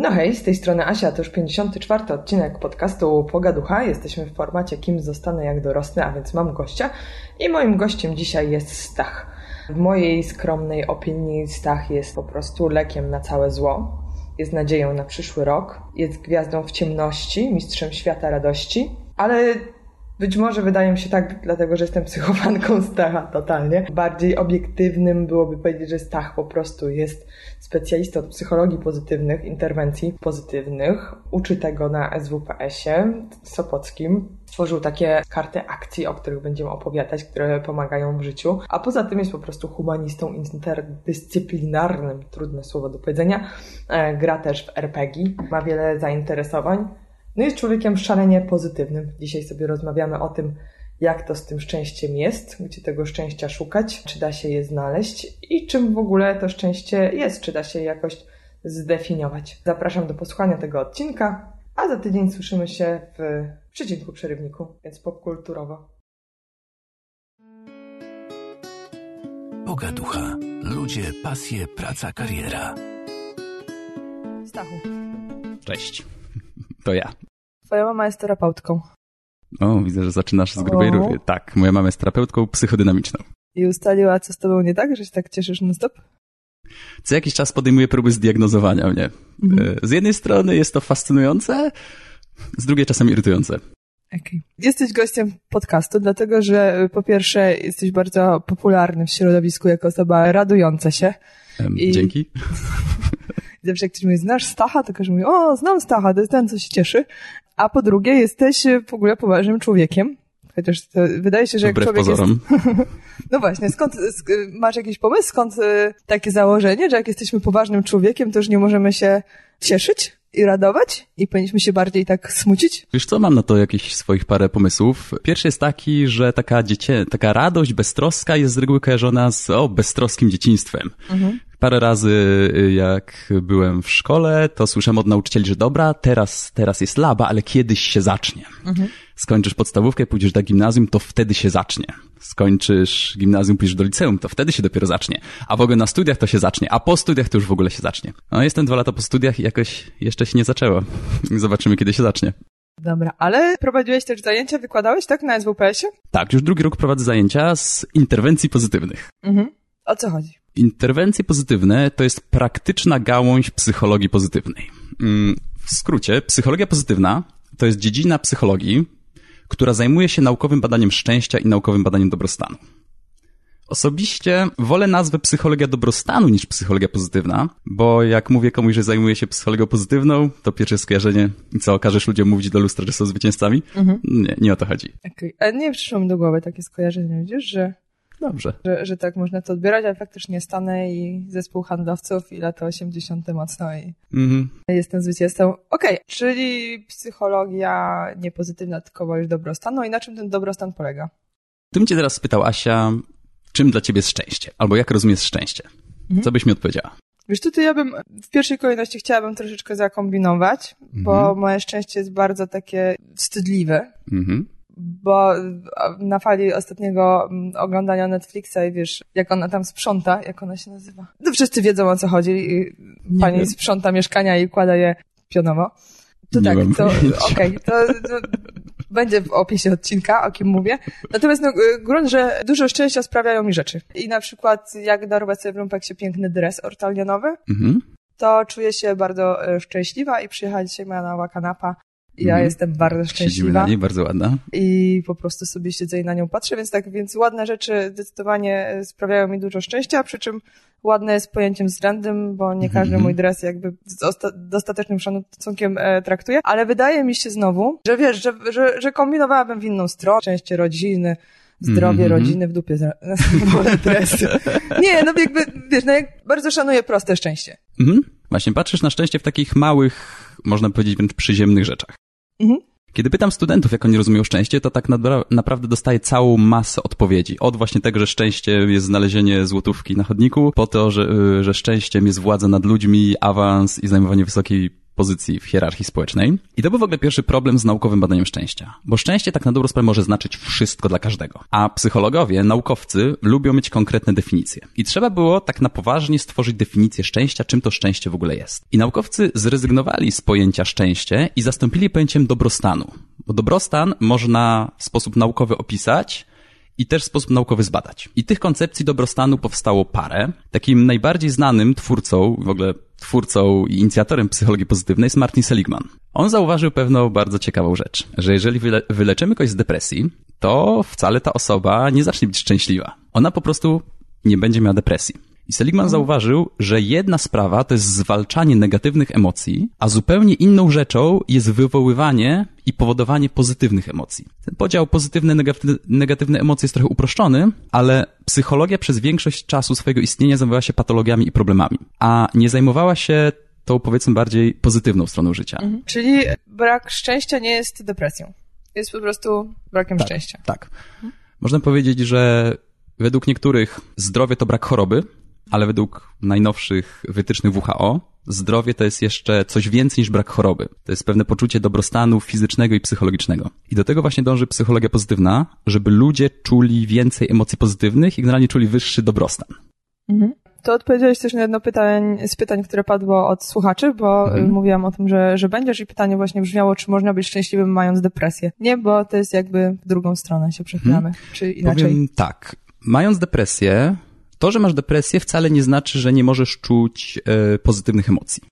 No hej, z tej strony Asia, to już 54. odcinek podcastu Pogaducha. Jesteśmy w formacie Kim zostanę jak dorosnę, a więc mam gościa. I moim gościem dzisiaj jest Stach. W mojej skromnej opinii Stach jest po prostu lekiem na całe zło. Jest nadzieją na przyszły rok. Jest gwiazdą w ciemności, mistrzem świata radości. Ale być może wydaje mi się tak, dlatego że jestem psychofanką Stacha totalnie. Bardziej obiektywnym byłoby powiedzieć, że Stach po prostu jest specjalistą od psychologii pozytywnych, interwencji pozytywnych. Uczy tego na SWPS-ie Sopockim. Stworzył takie karty akcji, o których będziemy opowiadać, które pomagają w życiu. A poza tym jest po prostu humanistą interdyscyplinarnym, trudne słowo do powiedzenia. E, gra też w RPG, ma wiele zainteresowań. No jest człowiekiem szalenie pozytywnym. Dzisiaj sobie rozmawiamy o tym, jak to z tym szczęściem jest, gdzie tego szczęścia szukać, czy da się je znaleźć i czym w ogóle to szczęście jest, czy da się je jakoś zdefiniować. Zapraszam do posłuchania tego odcinka, a za tydzień słyszymy się w przecinku przerywniku, więc popkulturowo. Pogaducha. Ludzie, pasje, praca, kariera. Stachu, Cześć. To ja. twoja mama jest terapeutką O, widzę, że zaczynasz z grubej O. rury. Tak, moja mama jest terapeutką psychodynamiczną. i ustaliła, co z tobą nie tak, że się tak cieszysz non stop? Co jakiś czas podejmuję próby zdiagnozowania mnie. Mhm. E, Z jednej strony jest to fascynujące, z drugiej czasem irytujące. Okay. Jesteś gościem podcastu, dlatego że y, po pierwsze jesteś bardzo popularny w środowisku jako osoba radująca się. Em, I- Dzięki. Zawsze jak ktoś mówi, znasz Stacha, to każdy mówi, o, znam Stacha, to jest ten, co się cieszy. A po drugie, jesteś y, w ogóle poważnym człowiekiem. Chociaż to wydaje się, że jak Wbrew człowiek pozorom. jest... No właśnie, skąd, sk- masz jakiś pomysł, skąd y, takie założenie, że jak jesteśmy poważnym człowiekiem, to już nie możemy się cieszyć i radować i powinniśmy się bardziej tak smucić? Wiesz co, mam na to jakieś swoich parę pomysłów. Pierwszy jest taki, że taka, dziecię, taka radość, beztroska jest z reguły kojarzona z o, beztroskim dzieciństwem. Parę razy y, jak byłem w szkole, to słyszałem od nauczycieli, że dobra, teraz, teraz jest laba, ale kiedyś się zacznie. Skończysz podstawówkę, pójdziesz do gimnazjum, to wtedy się zacznie. Skończysz gimnazjum, pójdziesz do liceum, to wtedy się dopiero zacznie. A w ogóle na studiach to się zacznie, a po studiach to już w ogóle się zacznie. No jestem dwa lata po studiach i jakoś jeszcze się nie zaczęło. Zobaczymy, kiedy się zacznie. Dobra, ale prowadziłeś też zajęcia, wykładałeś, tak, na SWPS-ie? Tak, już drugi rok prowadzę zajęcia z interwencji pozytywnych. Mhm. O co chodzi? Interwencje pozytywne to jest praktyczna gałąź psychologii pozytywnej. Mm, W skrócie, psychologia pozytywna to jest dziedzina psychologii, która zajmuje się naukowym badaniem szczęścia i naukowym badaniem dobrostanu. Osobiście wolę nazwę psychologia dobrostanu niż psychologia pozytywna, bo jak mówię komuś, że zajmuję się psychologią pozytywną, to pierwsze skojarzenie, co każesz ludziom mówić do lustra, że są zwycięzcami? Nie, nie o to chodzi. Okay. A nie przyszło mi do głowy takie skojarzenie, widzisz, że Dobrze. że, że tak można to odbierać, ale faktycznie stanę i zespół handlowców i lata 80. mocno i Mhm. jestem zwycięzcą. Okej, czyli psychologia nie pozytywna, tylko wolisz dobrostanu i na czym ten dobrostan polega? Gdybym cię teraz spytał, Asia, czym dla ciebie jest szczęście? Albo jak rozumiesz szczęście? Co byś mi odpowiedziała? Wiesz, tutaj ja bym w pierwszej kolejności chciałabym troszeczkę zakombinować, bo moje szczęście jest bardzo takie wstydliwe, Mhm. Bo na fali ostatniego mm, oglądania Netflixa i wiesz, jak ona tam sprząta, jak ona się nazywa. No wszyscy wiedzą o co chodzi. I Pani wiem. sprząta mieszkania i układa je pionowo. To Nie tak, to okej, to, to będzie w opisie odcinka, o kim mówię. Natomiast no, y, grunt, że dużo szczęścia sprawiają mi rzeczy. I na przykład jak darować sobie w lumpeksie piękny dres ortalionowy, Mhm. to czuję się bardzo y, szczęśliwa i przyjechała dzisiaj moja nowa kanapa. Ja Mhm. jestem bardzo Siedzimy szczęśliwa na niej, bardzo ładna. i po prostu sobie siedzę i na nią patrzę, więc tak, więc ładne rzeczy zdecydowanie e, sprawiają mi dużo szczęścia, przy czym ładne jest pojęciem względnym, bo nie każdy Mhm. mój dres jakby z osta- dostatecznym szacunkiem e, traktuje, ale wydaje mi się znowu, że wiesz, że, że, że kombinowałabym w inną stronę, szczęście rodziny, zdrowie Mhm. rodziny w dupie wolę dres. Nie, no jakby, wiesz, no jak bardzo szanuję proste szczęście. Mhm. Właśnie patrzysz na szczęście w takich małych, można powiedzieć wręcz przyziemnych rzeczach. Mhm. Kiedy pytam studentów, jak oni rozumieją szczęście, to tak naprawdę dostaję całą masę odpowiedzi. Od właśnie tego, że szczęście jest znalezienie złotówki na chodniku, po to, że, y, że szczęściem jest władza nad ludźmi, awans i zajmowanie wysokiej pozycji w hierarchii społecznej. I to był w ogóle pierwszy problem z naukowym badaniem szczęścia. Bo szczęście tak na dobrą sprawę może znaczyć wszystko dla każdego. A psychologowie, naukowcy lubią mieć konkretne definicje. I trzeba było tak na poważnie stworzyć definicję szczęścia, czym to szczęście w ogóle jest. I naukowcy zrezygnowali z pojęcia szczęście i zastąpili pojęciem dobrostanu. Bo dobrostan można w sposób naukowy opisać, i też w sposób naukowy zbadać. I tych koncepcji dobrostanu powstało parę. Takim najbardziej znanym twórcą, w ogóle twórcą i inicjatorem psychologii pozytywnej jest Martin Seligman. On zauważył pewną bardzo ciekawą rzecz, że jeżeli wyle wyleczymy kogoś z depresji, to wcale ta osoba nie zacznie być szczęśliwa. Ona po prostu nie będzie miała depresji. I Seligman mhm. zauważył, że jedna sprawa to jest zwalczanie negatywnych emocji, a zupełnie inną rzeczą jest wywoływanie i powodowanie pozytywnych emocji. Ten podział pozytywne, negatywne emocje jest trochę uproszczony, ale psychologia przez większość czasu swojego istnienia zajmowała się patologiami i problemami, a nie zajmowała się tą powiedzmy bardziej pozytywną stroną życia. Mhm. Czyli brak szczęścia nie jest depresją. Jest po prostu brakiem tak, szczęścia. Tak. Mhm. Można powiedzieć, że według niektórych zdrowie to brak choroby, ale według najnowszych wytycznych WHO zdrowie to jest jeszcze coś więcej niż brak choroby. To jest pewne poczucie dobrostanu fizycznego i psychologicznego. I do tego właśnie dąży psychologia pozytywna, żeby ludzie czuli więcej emocji pozytywnych i generalnie czuli wyższy dobrostan. Mhm. To odpowiedziałeś też na jedno pytanie z pytań, które padło od słuchaczy, bo mhm. mówiłam o tym, że, że będziesz i pytanie właśnie brzmiało, czy można być szczęśliwym mając depresję. Nie, bo to jest jakby w drugą stronę się przechylamy, mhm. czy inaczej. Powiem tak. Mając depresję, to, że masz depresję, wcale nie znaczy, że nie możesz czuć e, pozytywnych emocji.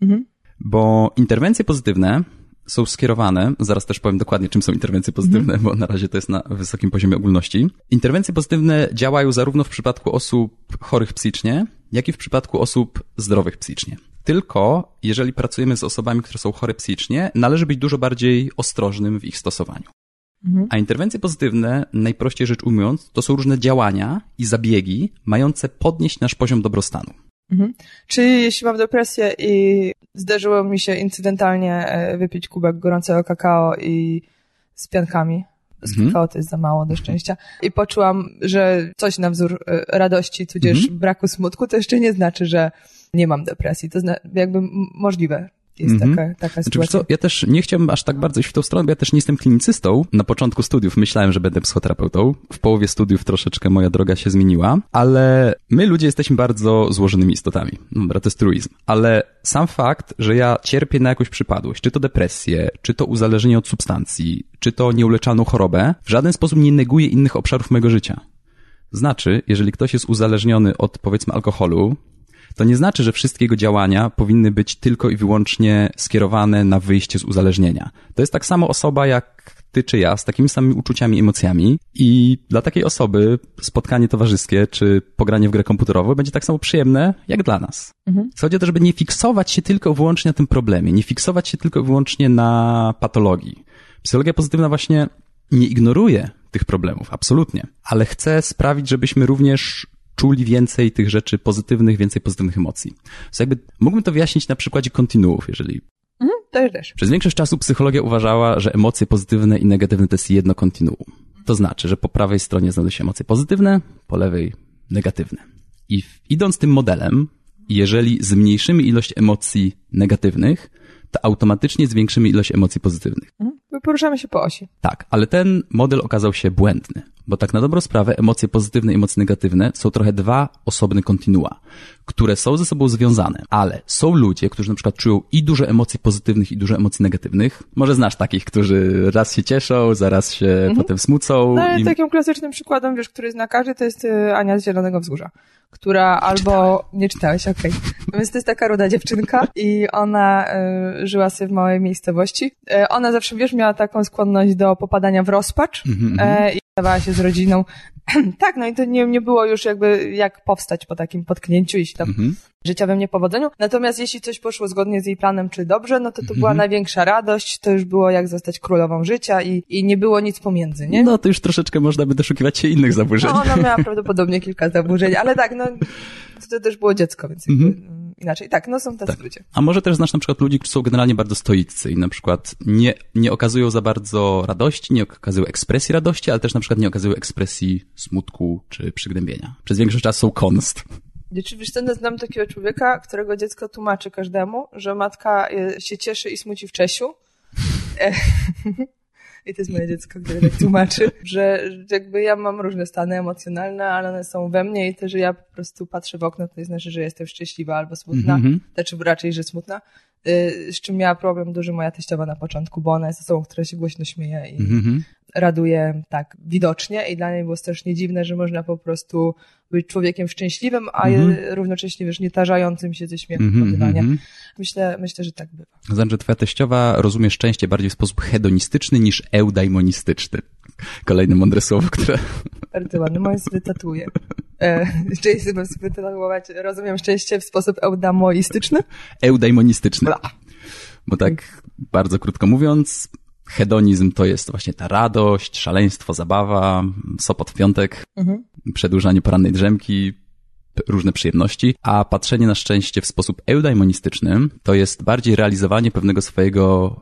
Mhm. Bo interwencje pozytywne są skierowane, zaraz też powiem dokładnie, czym są interwencje pozytywne, mhm. bo na razie to jest na wysokim poziomie ogólności. Interwencje pozytywne działają zarówno w przypadku osób chorych psychicznie, jak i w przypadku osób zdrowych psychicznie. Tylko jeżeli pracujemy z osobami, które są chore psychicznie, należy być dużo bardziej ostrożnym w ich stosowaniu. Mhm. A interwencje pozytywne, najprościej rzecz ujmując, to są różne działania i zabiegi mające podnieść nasz poziom dobrostanu. Mhm. Czyli jeśli mam depresję i zdarzyło mi się incydentalnie e, wypić kubek gorącego kakao i z piankami, z mhm. kakao to jest za mało do szczęścia, i poczułam, że coś na wzór e, radości, tudzież mhm. braku smutku, to jeszcze nie znaczy, że nie mam depresji. To jakby możliwe, jest mm -hmm. taka, taka znaczy, sytuacja. Co, ja też nie chciałbym aż tak bardzo iść w tą stronę, bo ja też nie jestem klinicystą. Na początku studiów myślałem, że będę psychoterapeutą. W połowie studiów troszeczkę moja droga się zmieniła, ale my ludzie jesteśmy bardzo złożonymi istotami. Dobra, to jest truizm. Ale sam fakt, że ja cierpię na jakąś przypadłość, czy to depresję, czy to uzależnienie od substancji, czy to nieuleczalną chorobę, w żaden sposób nie neguje innych obszarów mojego życia. Znaczy, jeżeli ktoś jest uzależniony od powiedzmy alkoholu, to nie znaczy, że wszystkie jego działania powinny być tylko i wyłącznie skierowane na wyjście z uzależnienia. To jest tak samo osoba jak ty czy ja, z takimi samymi uczuciami, emocjami i dla takiej osoby spotkanie towarzyskie czy pogranie w grę komputerową będzie tak samo przyjemne jak dla nas. Mhm. Chodzi o to, żeby nie fiksować się tylko i wyłącznie na tym problemie, nie fiksować się tylko i wyłącznie na patologii. Psychologia pozytywna właśnie nie ignoruje tych problemów, absolutnie, ale chce sprawić, żebyśmy również czuli więcej tych rzeczy pozytywnych, więcej pozytywnych emocji. Więc jakby mógłbym to wyjaśnić na przykładzie kontinuów, jeżeli Mhm, też, też. Przez większość czasu psychologia uważała, że emocje pozytywne i negatywne to jest jedno kontinuum. To znaczy, że po prawej stronie znajdują się emocje pozytywne, po lewej negatywne. I idąc tym modelem, jeżeli zmniejszymy ilość emocji negatywnych, to automatycznie zwiększymy ilość emocji pozytywnych. Mhm. Poruszamy się po osi. Tak, ale ten model okazał się błędny, bo tak na dobrą sprawę emocje pozytywne i emocje negatywne są trochę dwa osobne kontinua, które są ze sobą związane, ale są ludzie, którzy na przykład czują i dużo emocji pozytywnych i dużo emocji negatywnych. Może znasz takich, którzy raz się cieszą, zaraz się mhm. potem smucą. No ale i... takim klasycznym przykładem, wiesz, który zna każdy, to jest y, Ania z Zielonego Wzgórza która albo... Nie czytałeś, okej. Okay. Więc to jest taka ruda dziewczynka i ona y, żyła sobie w małej miejscowości. Y, ona zawsze, wiesz, miała taką skłonność do popadania w rozpacz mm -hmm. y, i stawała się z rodziną. tak, no i to nie, nie było już jakby jak powstać po takim potknięciu, jeśli tam mm -hmm. życiowym niepowodzeniu. Natomiast jeśli coś poszło zgodnie z jej planem, czy dobrze, no to to mm -hmm. była największa radość, to już było jak zostać królową życia i, i nie było nic pomiędzy, nie? No to już troszeczkę można by doszukiwać się innych zaburzeń. No, ona miała prawdopodobnie kilka zaburzeń, ale tak, no to też było dziecko, więc jakby, mm inaczej. Tak, no są tacy tak. ludzie. A może też znasz na przykład ludzi, którzy są generalnie bardzo stoiccy i na przykład nie, nie okazują za bardzo radości, nie okazują ekspresji radości, ale też na przykład nie okazują ekspresji smutku czy przygnębienia. Przez większość czasu są konst. Czy wiesz, co, znam takiego człowieka, którego dziecko tłumaczy każdemu, że matka się cieszy i smuci w Czesiu. I to jest moje dziecko, które tak tłumaczy, że jakby ja mam różne stany emocjonalne, ale one są we mnie i to, że ja po prostu patrzę w okno, to znaczy, że jestem szczęśliwa albo smutna, mm -hmm. znaczy raczej, że smutna. Y, z czym miała problem duży moja teściowa na początku, bo ona jest osobą, która się głośno śmieje i mm -hmm. raduje tak widocznie i dla niej było strasznie dziwne, że można po prostu być człowiekiem szczęśliwym, a mm -hmm. równocześnie, wiesz, nie tarzającym się ze śmiechu mm -hmm. Myślę, myślę, że tak bywa. Znaczy, że twoja teściowa rozumie szczęście bardziej w sposób hedonistyczny niż eudaimonistyczny. Kolejne mądre słowo, które... Bardzo ładne, moje sobie tatuję. Sobie sobie tatuować, rozumiem szczęście w sposób eudamoistyczny? Eudaimonistyczny. Bla. Bo tak bardzo krótko mówiąc, hedonizm to jest właśnie ta radość, szaleństwo, zabawa, sopot w piątek, mhm. przedłużanie porannej drzemki, różne przyjemności, a patrzenie na szczęście w sposób eudaimonistyczny to jest bardziej realizowanie pewnego swojego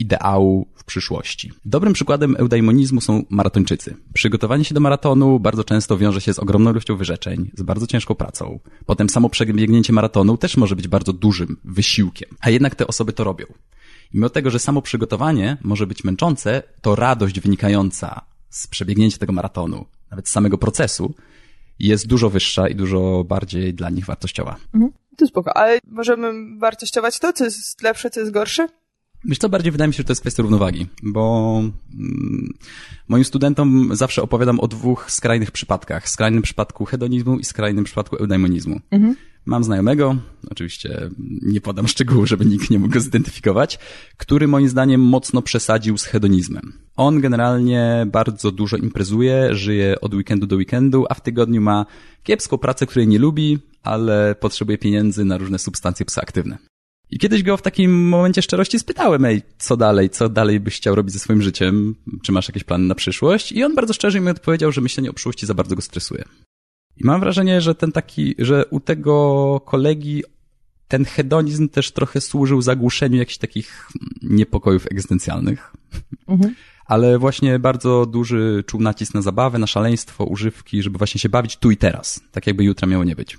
ideału w przyszłości. Dobrym przykładem eudaimonizmu są maratończycy. Przygotowanie się do maratonu bardzo często wiąże się z ogromną ilością wyrzeczeń, z bardzo ciężką pracą. Potem samo przebiegnięcie maratonu też może być bardzo dużym wysiłkiem, a jednak te osoby to robią. I mimo tego, że samo przygotowanie może być męczące, to radość wynikająca z przebiegnięcia tego maratonu, nawet z samego procesu, jest dużo wyższa i dużo bardziej dla nich wartościowa. Mhm. To spoko, ale możemy wartościować to, co jest lepsze, co jest gorsze? Wiesz co, bardziej wydaje mi się, że to jest kwestia równowagi, bo mm, moim studentom zawsze opowiadam o dwóch skrajnych przypadkach. Skrajnym przypadku hedonizmu i skrajnym przypadku eudaimonizmu. Mhm. Mam znajomego, oczywiście nie podam szczegółów, żeby nikt nie mógł go zidentyfikować, który moim zdaniem mocno przesadził z hedonizmem. On generalnie bardzo dużo imprezuje, żyje od weekendu do weekendu, a w tygodniu ma kiepską pracę, której nie lubi, ale potrzebuje pieniędzy na różne substancje psychoaktywne. I kiedyś go w takim momencie szczerości spytałem, ej, co dalej, co dalej byś chciał robić ze swoim życiem, czy masz jakieś plany na przyszłość? I on bardzo szczerze mi odpowiedział, że myślenie o przyszłości za bardzo go stresuje. I mam wrażenie, że ten taki, że u tego kolegi ten hedonizm też trochę służył zagłuszeniu jakichś takich niepokojów egzystencjalnych. Mhm. Ale właśnie bardzo duży czuł nacisk na zabawę, na szaleństwo, używki, żeby właśnie się bawić tu i teraz, tak jakby jutra miało nie być.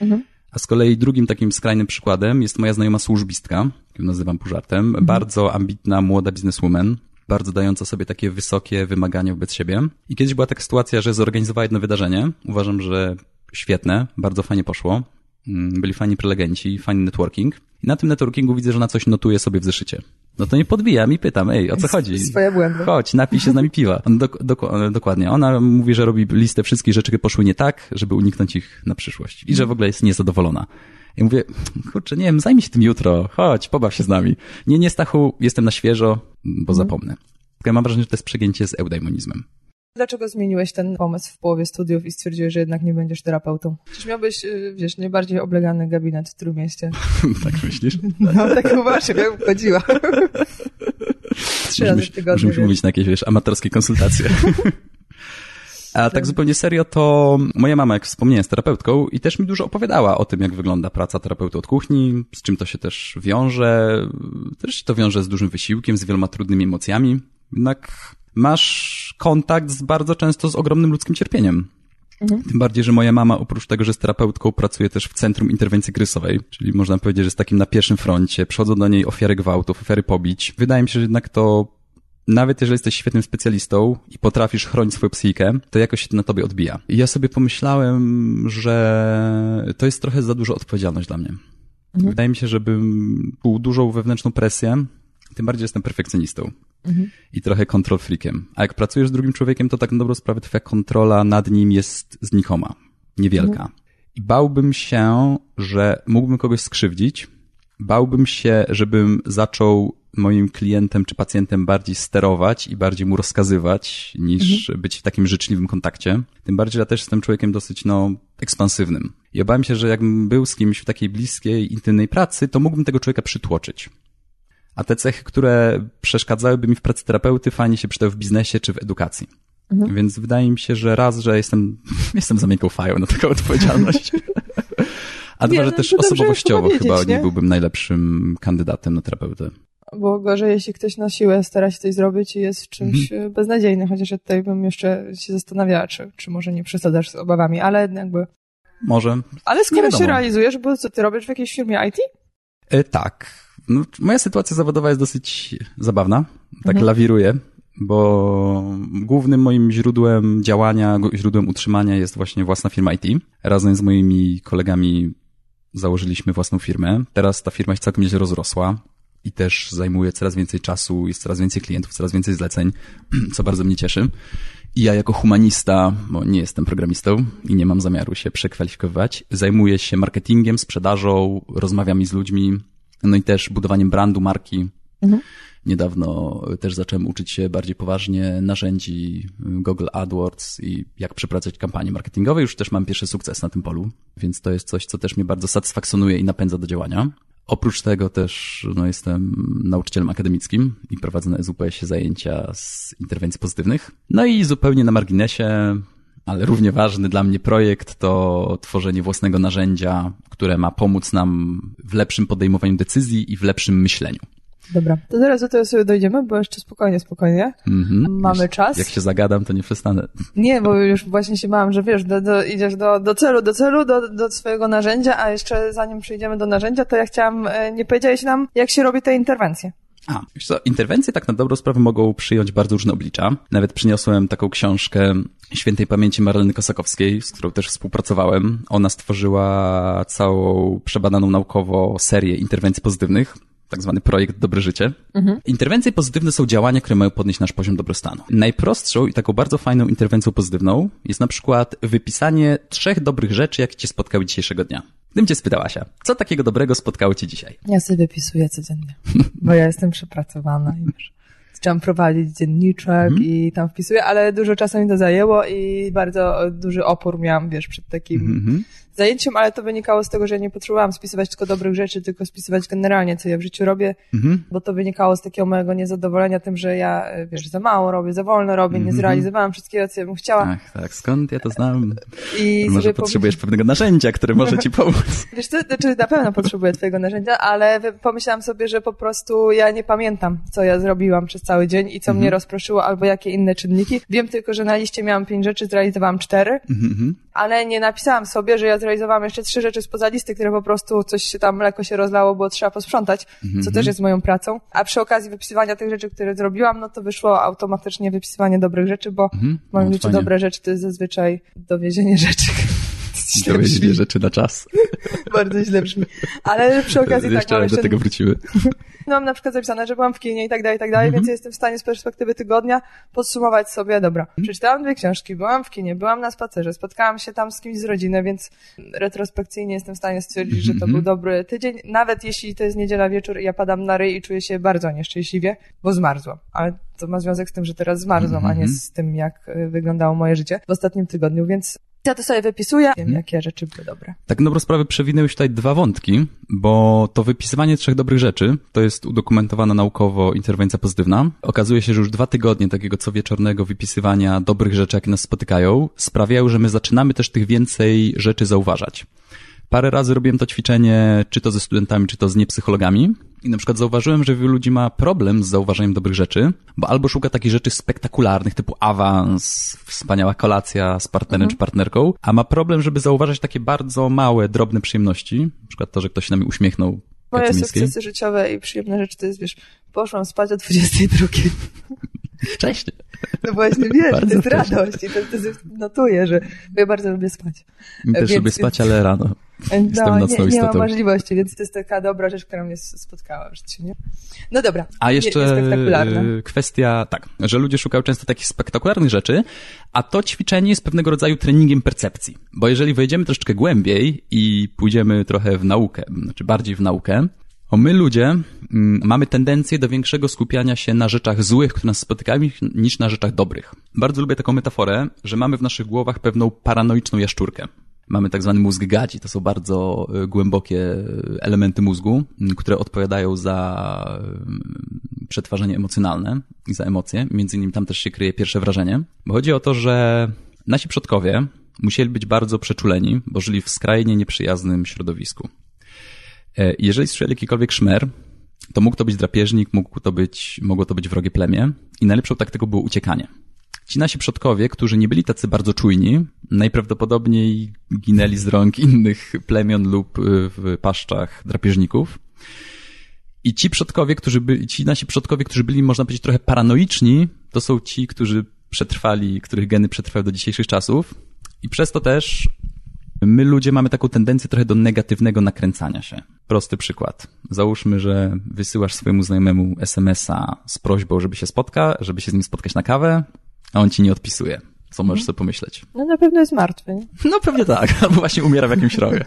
Mhm. A z kolei drugim takim skrajnym przykładem jest moja znajoma służbistka, którą nazywam półżartem, mhm. bardzo ambitna młoda bizneswoman, bardzo dająca sobie takie wysokie wymagania wobec siebie. I kiedyś była taka sytuacja, że zorganizowała jedno wydarzenie. Uważam, że świetne, bardzo fajnie poszło. Mm, byli fajni prelegenci, fajny networking. I na tym networkingu widzę, że na coś notuje sobie w zeszycie. No to nie podbijam i pytam, ej, o co chodzi? Swoje błędy. Chodź, napij się z nami piwa. Do, dokładnie. Ona mówi, że robi listę wszystkich rzeczy, które poszły nie tak, żeby uniknąć ich na przyszłość. I że w ogóle jest niezadowolona. I mówię, kurczę, nie wiem, zajmij się tym jutro, chodź, pobaw się z nami. Nie, nie, Stachu, jestem na świeżo, bo mhm. zapomnę. Ja mam wrażenie, że to jest przegięcie z eudaimonizmem. Dlaczego zmieniłeś ten pomysł w połowie studiów i stwierdziłeś, że jednak nie będziesz terapeutą? Czyż miałbyś, y, wiesz, najbardziej oblegany gabinet w Trójmieście? tak myślisz? No, tak uważam, ja bym chodziła. Trzy razy w tygodniu. Musimy mówić na jakieś, wiesz, amatorskie konsultacje. A tak zupełnie serio, to moja mama, jak wspomniałem, jest terapeutką i też mi dużo opowiadała o tym, jak wygląda praca terapeuty od kuchni, z czym to się też wiąże. Też się to wiąże z dużym wysiłkiem, z wieloma trudnymi emocjami. Jednak masz kontakt z bardzo często z ogromnym ludzkim cierpieniem. Mhm. Tym bardziej, że moja mama oprócz tego, że jest terapeutką, pracuje też w Centrum Interwencji Krysowej, czyli można powiedzieć, że jest takim na pierwszym froncie. Przychodzą do niej ofiary gwałtów, ofiary pobić. Wydaje mi się, że jednak to nawet jeżeli jesteś świetnym specjalistą i potrafisz chronić swoją psychikę, to jakoś się to na tobie odbija. I ja sobie pomyślałem, że to jest trochę za dużo odpowiedzialność dla mnie. Mhm. Wydaje mi się, żebym czuł dużą wewnętrzną presję, tym bardziej jestem perfekcjonistą mhm. i trochę control freakiem. A jak pracujesz z drugim człowiekiem, to tak na dobrą sprawę twoja kontrola nad nim jest znikoma, niewielka. Mhm. I bałbym się, że mógłbym kogoś skrzywdzić, bałbym się, żebym zaczął moim klientem czy pacjentem bardziej sterować i bardziej mu rozkazywać, niż mhm. być w takim życzliwym kontakcie. Tym bardziej ja też jestem człowiekiem dosyć, no, ekspansywnym. I obawiam się, że jakbym był z kimś w takiej bliskiej, intymnej pracy, to mógłbym tego człowieka przytłoczyć. A te cechy, które przeszkadzałyby mi w pracy terapeuty, fajnie się przydały w biznesie czy w edukacji. Mhm. Więc wydaje mi się, że raz, że jestem, jestem za miękką fają na taką odpowiedzialność. A dwa, że no też osobowościowo chyba nie? nie byłbym najlepszym kandydatem na terapeutę bo gorzej, jeśli ktoś na siłę stara się coś zrobić i jest czymś mhm. beznadziejny, chociaż ja tutaj bym jeszcze się zastanawiała, czy, czy może nie przesadzasz z obawami, ale jakby może. Ale skoro się realizujesz, bo co ty robisz w jakiejś firmie IT? E, tak. No, moja sytuacja zawodowa jest dosyć zabawna. Tak mhm. lawiruję, bo głównym moim źródłem działania, źródłem utrzymania jest właśnie własna firma IT. Razem z moimi kolegami założyliśmy własną firmę. Teraz ta firma się całkiem się rozrosła i też zajmuje coraz więcej czasu, jest coraz więcej klientów, coraz więcej zleceń, co bardzo mnie cieszy. I ja jako humanista, bo nie jestem programistą i nie mam zamiaru się przekwalifikować, zajmuję się marketingiem, sprzedażą, rozmawiam z ludźmi, no i też budowaniem brandu, marki. Mhm. Niedawno też zacząłem uczyć się bardziej poważnie narzędzi Google AdWords i jak przeprowadzać kampanie marketingowe. Już też mam pierwszy sukces na tym polu, więc to jest coś, co też mnie bardzo satysfakcjonuje i napędza do działania. Oprócz tego też no, jestem nauczycielem akademickim i prowadzę na SUPS zajęcia z interwencji pozytywnych. No i zupełnie na marginesie, ale równie ważny dla mnie projekt to tworzenie własnego narzędzia, które ma pomóc nam w lepszym podejmowaniu decyzji i w lepszym myśleniu. Dobra, to teraz do tego sobie dojdziemy, bo jeszcze spokojnie, spokojnie. Mm-hmm. Mamy Wiesz, czas. Jak się zagadam, to nie przestanę. Nie, bo już właśnie się bałem, że wiesz, do, do, idziesz do, do celu, do celu, do, do swojego narzędzia, a jeszcze zanim przejdziemy do narzędzia, to ja chciałam, e, nie powiedziałeś nam, jak się robi te interwencje. A, wiesz co, interwencje tak na dobrą sprawę mogą przyjąć bardzo różne oblicza. Nawet przyniosłem taką książkę świętej pamięci Marleny Kosakowskiej, z którą też współpracowałem. Ona stworzyła całą przebadaną naukowo serię interwencji pozytywnych tak zwany projekt Dobre Życie. Mhm. Interwencje pozytywne są działania, które mają podnieść nasz poziom dobrostanu. Najprostszą i taką bardzo fajną interwencją pozytywną jest na przykład wypisanie trzech dobrych rzeczy, jakie cię spotkały dzisiejszego dnia. Gdybym cię spytała, Asia, co takiego dobrego spotkało cię dzisiaj? Ja sobie wypisuję codziennie, bo ja jestem przepracowana i wiesz zaczęłam prowadzić dzienniczek mm. i tam wpisuję, ale dużo czasu mi to zajęło i bardzo duży opór miałam, wiesz, przed takim mm -hmm zajęciem, ale to wynikało z tego, że ja nie potrzebowałam spisywać tylko dobrych rzeczy, tylko spisywać generalnie, co ja w życiu robię, mhm. bo to wynikało z takiego mojego niezadowolenia tym, że ja, wiesz, za mało robię, za wolno robię, nie mhm. zrealizowałam wszystkiego, co ja bym chciała. Ach, tak, skąd ja to znam? I Może potrzebujesz pewnego narzędzia, które może ci pomóc. Wiesz co, znaczy na pewno potrzebuję twojego narzędzia, ale pomyślałam sobie, że po prostu ja nie pamiętam, co ja zrobiłam przez cały dzień i co mhm. mnie rozproszyło, albo jakie inne czynniki. Wiem tylko, że na liście miałam pięć rzeczy, zrealizowałam cztery, mhm, ale nie napisałam sobie, że ja zrealizowałam jeszcze trzy rzeczy spoza listy, które po prostu coś się tam mleko się rozlało, bo trzeba posprzątać, -hmm. co też jest moją pracą. A przy okazji wypisywania tych rzeczy, które zrobiłam, no to wyszło automatycznie wypisywanie dobrych rzeczy, bo -hmm. w moim no, życiu dobre rzeczy to jest zazwyczaj dowiezienie rzeczy. Dowiezienie rzeczy na czas. Bardzo źle brzmi. Ale przy okazji jeszcze tak. Jeszcze do tego wróciły. No mam na przykład zapisane, że byłam w kinie i tak dalej, i tak dalej, mm -hmm. więc jestem w stanie z perspektywy tygodnia podsumować sobie, dobra, -hmm. przeczytałam dwie książki, byłam w kinie, byłam na spacerze, spotkałam się tam z kimś z rodziny, więc retrospekcyjnie jestem w stanie stwierdzić, że to był mhm. dobry tydzień, nawet jeśli to jest niedziela wieczór i ja padam na ryj i czuję się bardzo nieszczęśliwie, bo zmarzłam. Ale to ma związek z tym, że teraz zmarzłam, a nie mhm. z tym, jak y, wyglądało moje życie w ostatnim tygodniu, więc ja to sobie wypisuję, wiem, mhm. jakie rzeczy były dobre. Tak na dobrą sprawę przewinęły tutaj dwa wątki, bo to wypisywanie trzech dobrych rzeczy to jest udokumentowana naukowo interwencja pozytywna. Okazuje się, że już dwa tygodnie takiego co wieczornego wypisywania dobrych rzeczy, jakie nas spotykają, sprawiają, że my zaczynamy też tych więcej rzeczy zauważać. Parę razy robiłem to ćwiczenie, czy to ze studentami, czy to z niepsychologami. I na przykład zauważyłem, że wielu ludzi ma problem z zauważeniem dobrych rzeczy, bo albo szuka takich rzeczy spektakularnych, typu awans, wspaniała kolacja z partnerem mhm. czy partnerką, a ma problem, żeby zauważać takie bardzo małe, drobne przyjemności. Na przykład to, że ktoś się na mnie uśmiechnął. Moje sukcesy życiowe i przyjemne rzeczy to jest, wiesz, poszłam spać o 22. Wcześnie. No właśnie, wiesz, bardzo to jest wcześnie. radość i to, to notuję, że ja bardzo lubię spać. Też więc, lubię spać, ale rano. Jestem no, nocną nie, nie ma możliwości, więc to jest taka dobra rzecz, która mnie spotkała w życiu, nie? No dobra. A jeszcze kwestia, tak, że ludzie szukają często takich spektakularnych rzeczy, a to ćwiczenie jest pewnego rodzaju treningiem percepcji. Bo jeżeli wejdziemy troszeczkę głębiej i pójdziemy trochę w naukę, znaczy bardziej w naukę, bo my ludzie mm, mamy tendencję do większego skupiania się na rzeczach złych, które nas spotykają, niż na rzeczach dobrych. Bardzo lubię taką metaforę, że mamy w naszych głowach pewną paranoiczną jaszczurkę. Mamy tak zwany mózg gadzi, to są bardzo y, głębokie y, elementy mózgu, które odpowiadają za przetwarzanie emocjonalne i za emocje. Między innymi tam też się kryje pierwsze wrażenie. Bo chodzi o to, że nasi przodkowie musieli być bardzo przeczuleni, bo żyli w skrajnie nieprzyjaznym środowisku. E, jeżeli słyszeli jakikolwiek szmer, to mógł to być drapieżnik, mógł to być, mogło to być wrogie plemię i najlepszą taktyką było uciekanie. Ci nasi przodkowie, którzy nie byli tacy bardzo czujni, najprawdopodobniej ginęli z rąk innych plemion lub y, w paszczach drapieżników. I ci przodkowie, którzy byli, ci nasi przodkowie, którzy byli, można powiedzieć, trochę paranoiczni, to są ci, którzy przetrwali, których geny przetrwały do dzisiejszych czasów. I przez to też my ludzie mamy taką tendencję trochę do negatywnego nakręcania się. Prosty przykład. Załóżmy, że wysyłasz swojemu znajomemu SMS-a z prośbą, żeby się spotka, żeby się z nim spotkać na kawę, a on ci nie odpisuje. Co możesz mhm. sobie pomyśleć? No na pewno jest martwy. No pewnie tak, albo właśnie umiera w jakimś rogu.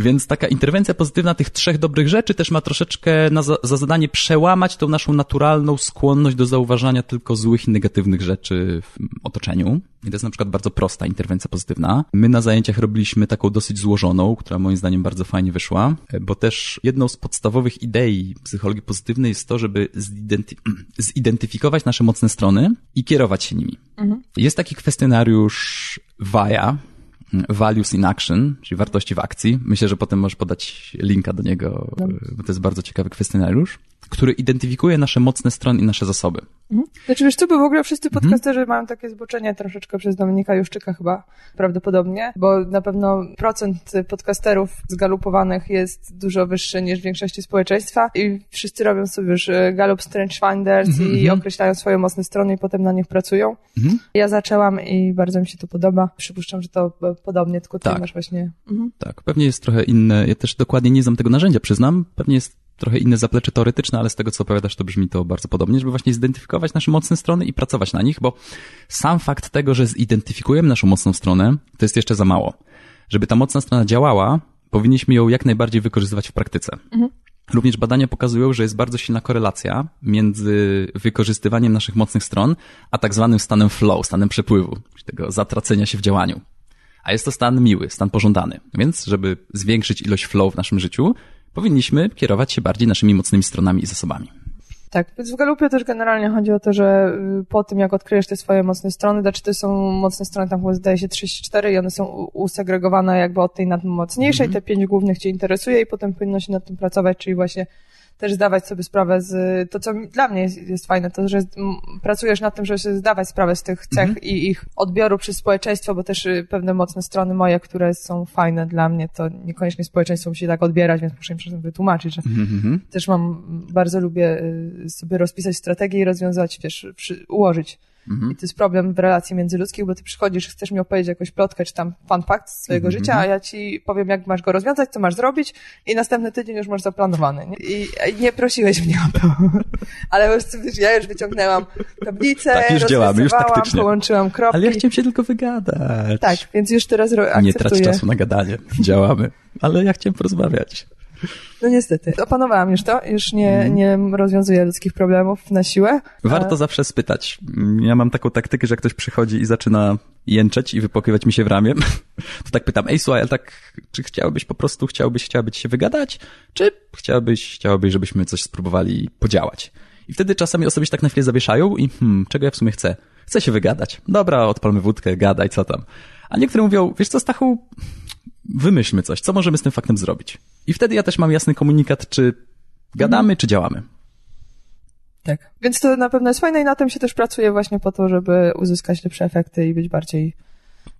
Więc taka interwencja pozytywna tych trzech dobrych rzeczy też ma troszeczkę na za, za, zadanie przełamać tą naszą naturalną skłonność do zauważania tylko złych i negatywnych rzeczy w otoczeniu. I to jest na przykład bardzo prosta interwencja pozytywna. My na zajęciach robiliśmy taką dosyć złożoną, która moim zdaniem bardzo fajnie wyszła, bo też jedną z podstawowych idei psychologii pozytywnej jest to, żeby zidenty zidentyfikować nasze mocne strony i kierować się nimi. Mhm. Jest taki kwestionariusz VIA, Values in Action, czyli wartości w akcji. Myślę, że potem możesz podać linka do niego, no. bo to jest bardzo ciekawy kwestionariusz, który identyfikuje nasze mocne strony i nasze zasoby. Mhm. Znaczy wiesz co, bo w ogóle wszyscy mhm. podcasterzy mhm. mają takie zboczenie troszeczkę przez Dominika Juszczyka chyba prawdopodobnie, bo na pewno procent podcasterów zgalupowanych jest dużo wyższy niż w większości społeczeństwa i wszyscy robią sobie już e, Gallup Strange Finders mhm. i mhm. określają swoje mocne strony i potem na nich pracują. Mhm. Ja zaczęłam i bardzo mi się to podoba. Przypuszczam, że to podobnie, tylko ty tak. masz właśnie... Tak, pewnie jest trochę inne. Ja też dokładnie nie znam tego narzędzia, przyznam. Pewnie jest trochę inne zaplecze teoretyczne, ale z tego, co opowiadasz, to brzmi to bardzo podobnie, żeby właśnie zidentyfikować nasze mocne strony i pracować na nich, bo sam fakt tego, że zidentyfikujemy naszą mocną stronę, to jest jeszcze za mało. Żeby ta mocna strona działała, powinniśmy ją jak najbardziej wykorzystywać w praktyce. Mhm. Również badania pokazują, że jest bardzo silna korelacja między wykorzystywaniem naszych mocnych stron, a tak zwanym stanem flow, stanem przepływu, czyli tego zatracenia się w działaniu. A jest to stan miły, stan pożądany. Więc, żeby zwiększyć ilość flow w naszym życiu, powinniśmy kierować się bardziej naszymi mocnymi stronami i zasobami. Tak, więc w Galupie też generalnie chodzi o to, że y, po tym, jak odkryjesz te swoje mocne strony, znaczy to są mocne strony, tam chyba zdaje się 34 i one są usegregowane jakby od tej najmocniejszej, mm -hmm. te pięć głównych cię interesuje i potem powinno się nad tym pracować, czyli właśnie też zdawać sobie sprawę z, to co dla mnie jest, jest fajne, to że pracujesz nad tym, żeby sobie zdawać sprawę z tych cech mhm. i ich odbioru przez społeczeństwo, bo też y, pewne mocne strony moje, które są fajne dla mnie, to niekoniecznie społeczeństwo musi tak odbierać, więc muszę im czasem wytłumaczyć, że mhm, mhm. też mam, bardzo lubię y, sobie rozpisać strategię i rozwiązać, wiesz, przy, ułożyć Mhm. I to jest problem w relacji międzyludzkich, bo ty przychodzisz, chcesz mi opowiedzieć jakąś plotkę, czy tam fun fact z swojego mhm. życia, a ja ci powiem, jak masz go rozwiązać, co masz zrobić i następny tydzień już masz zaplanowany. Nie? I, nie prosiłeś mnie o to. Ale wiesz, ja już wyciągnęłam tablicę, tak, już działamy, już taktycznie. połączyłam kropki. Ale ja chciałem się tylko wygadać. Tak, więc już teraz akceptuję. Nie trać czasu na gadanie. Działamy. Ale ja chciałem porozmawiać. No niestety. Opanowałam już to, już nie, mhm. nie rozwiązuję ludzkich problemów na siłę. Warto zawsze spytać. Ja mam taką taktykę, że jak ktoś przychodzi i zaczyna jęczeć i wypokrywać mi się w ramię, to tak pytam, ej słuchaj, ale tak, czy chciałbyś po prostu, chciałbyś, chciałbyś się wygadać, czy chciałbyś, chciałbyś, żebyśmy coś spróbowali podziałać? I wtedy czasami osoby się tak na chwilę zawieszają i hmm, czego ja w sumie chcę? Chcę się wygadać. Dobra, odpalmy wódkę, gadaj, co tam. A niektórzy mówią, wiesz co, Stachu, wymyślmy coś, co możemy z tym faktem zrobić. I wtedy ja też mam jasny komunikat, czy gadamy, mhm. czy działamy. Tak. Więc to na pewno jest fajne i na tym się też pracuje właśnie po to, żeby uzyskać lepsze efekty i być bardziej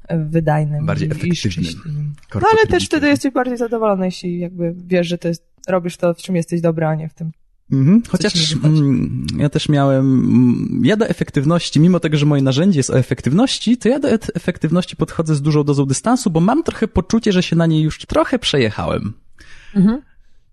e, wydajnym. Bardziej efektywnym. No ale też wtedy jesteś bardziej zadowolony, jeśli jakby wiesz, że to jest, robisz to, w czym jesteś dobry, a nie w tym, Mhm. Chociaż mm, ja też miałem, mm, ja do efektywności, mimo tego, że moje narzędzie jest o efektywności, to ja do efektywności podchodzę z dużą dozą dystansu, bo mam trochę poczucie, że się na niej już trochę przejechałem. Mhm.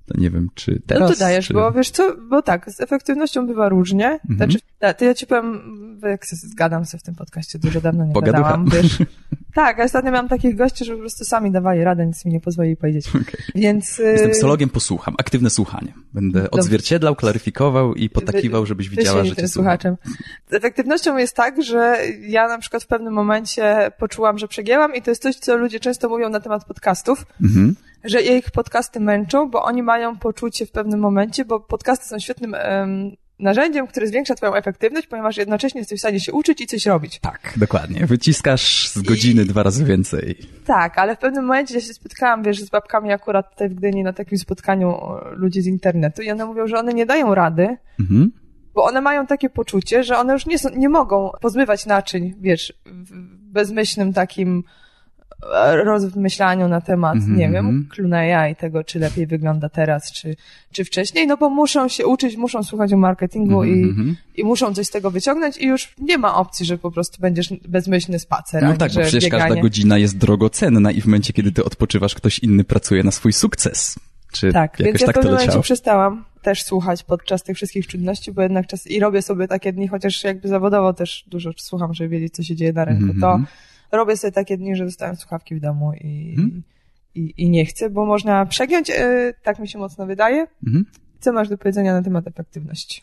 To nie wiem, czy teraz... No to dajesz, czy... bo wiesz co, bo tak, z efektywnością bywa różnie. Mhm. Znaczy, to ja ci powiem, jak zgadam sobie w tym podcaście, dużo dawno nie Pogaducha. gadałam, wiesz. Tak, a ostatnio miałam takich gości, że po prostu sami dawali radę, nic mi nie pozwoli powiedzieć. Okay. Więc... Jestem y, psychologiem, posłucham. Aktywne słuchanie. Będę odzwierciedlał, klaryfikował i potakiwał, żebyś widziała, że cię słuchaczem. Z efektywnością jest tak, że ja na przykład w pewnym momencie poczułam, że przegięłam i to jest coś, co ludzie często mówią na temat podcastów, mhm. Że ich podcasty męczą, bo oni mają poczucie w pewnym momencie, bo podcasty są świetnym narzędziem, które zwiększa twoją efektywność, ponieważ jednocześnie jesteś w stanie się uczyć i coś robić. Tak, dokładnie. Wyciskasz z godziny I... dwa razy więcej. Tak, ale w pewnym momencie ja się spotkałam, wiesz, z babkami akurat tutaj w Gdyni na takim spotkaniu ludzi z internetu i one mówią, że one nie dają rady, mhm bo one mają takie poczucie, że one już nie, są, nie mogą pozbywać naczyń, wiesz, w bezmyślnym takim rozmyślaniu na temat, mm -hmm. nie wiem, mhm. Cluneya i tego, czy lepiej wygląda teraz, czy, czy wcześniej, no bo muszą się uczyć, muszą słuchać o marketingu mm -hmm. i, mhm. i muszą coś z tego wyciągnąć i już nie ma opcji, że po prostu będziesz bezmyślny spacer. No tak, bo przecież bieganie. każda godzina jest drogocenna i w momencie, kiedy ty odpoczywasz, ktoś inny pracuje na swój sukces. Czy tak, jakoś więc ja tak w pewnym momencie przestałam też słuchać podczas tych wszystkich czynności, bo jednak czas i robię sobie takie dni, chociaż jakby zawodowo też dużo słucham, żeby wiedzieć, co się dzieje na rynku, mm -hmm. to mhm robię sobie takie dni, że dostałem słuchawki w domu i, hmm? i, i, nie chcę, bo można przegiąć, yy, tak mi się mocno wydaje. Hmm? Co masz do powiedzenia na temat efektywności?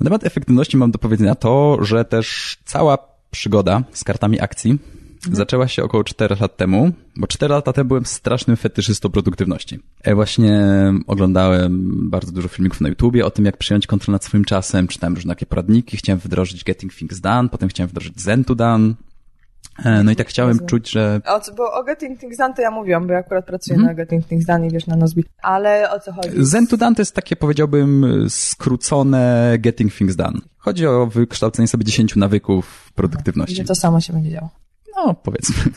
Na temat efektywności mam do powiedzenia to, że też cała przygoda z kartami akcji mhm. zaczęła się około 4 lat temu, bo 4 lata temu byłem strasznym fetyszystą produktywności. Ja właśnie oglądałem bardzo dużo filmików na YouTubie o tym, jak przyjąć kontrolę nad swoim czasem, czytałem różne takie poradniki, chciałem wdrożyć Getting Things Done, potem chciałem wdrożyć Zen to Done, E, no i tak chciałem czuć, że... O, bo o Getting Things Done to ja mówiłam, bo ja akurat pracuję mm. na Getting Things Done i wiesz, na Nozbi. Ale o co chodzi? Zen to Done to jest takie, powiedziałbym, skrócone Getting Things Done. Chodzi o wykształcenie sobie 10 nawyków produktywności. Że to samo się będzie działo. No, powiedzmy.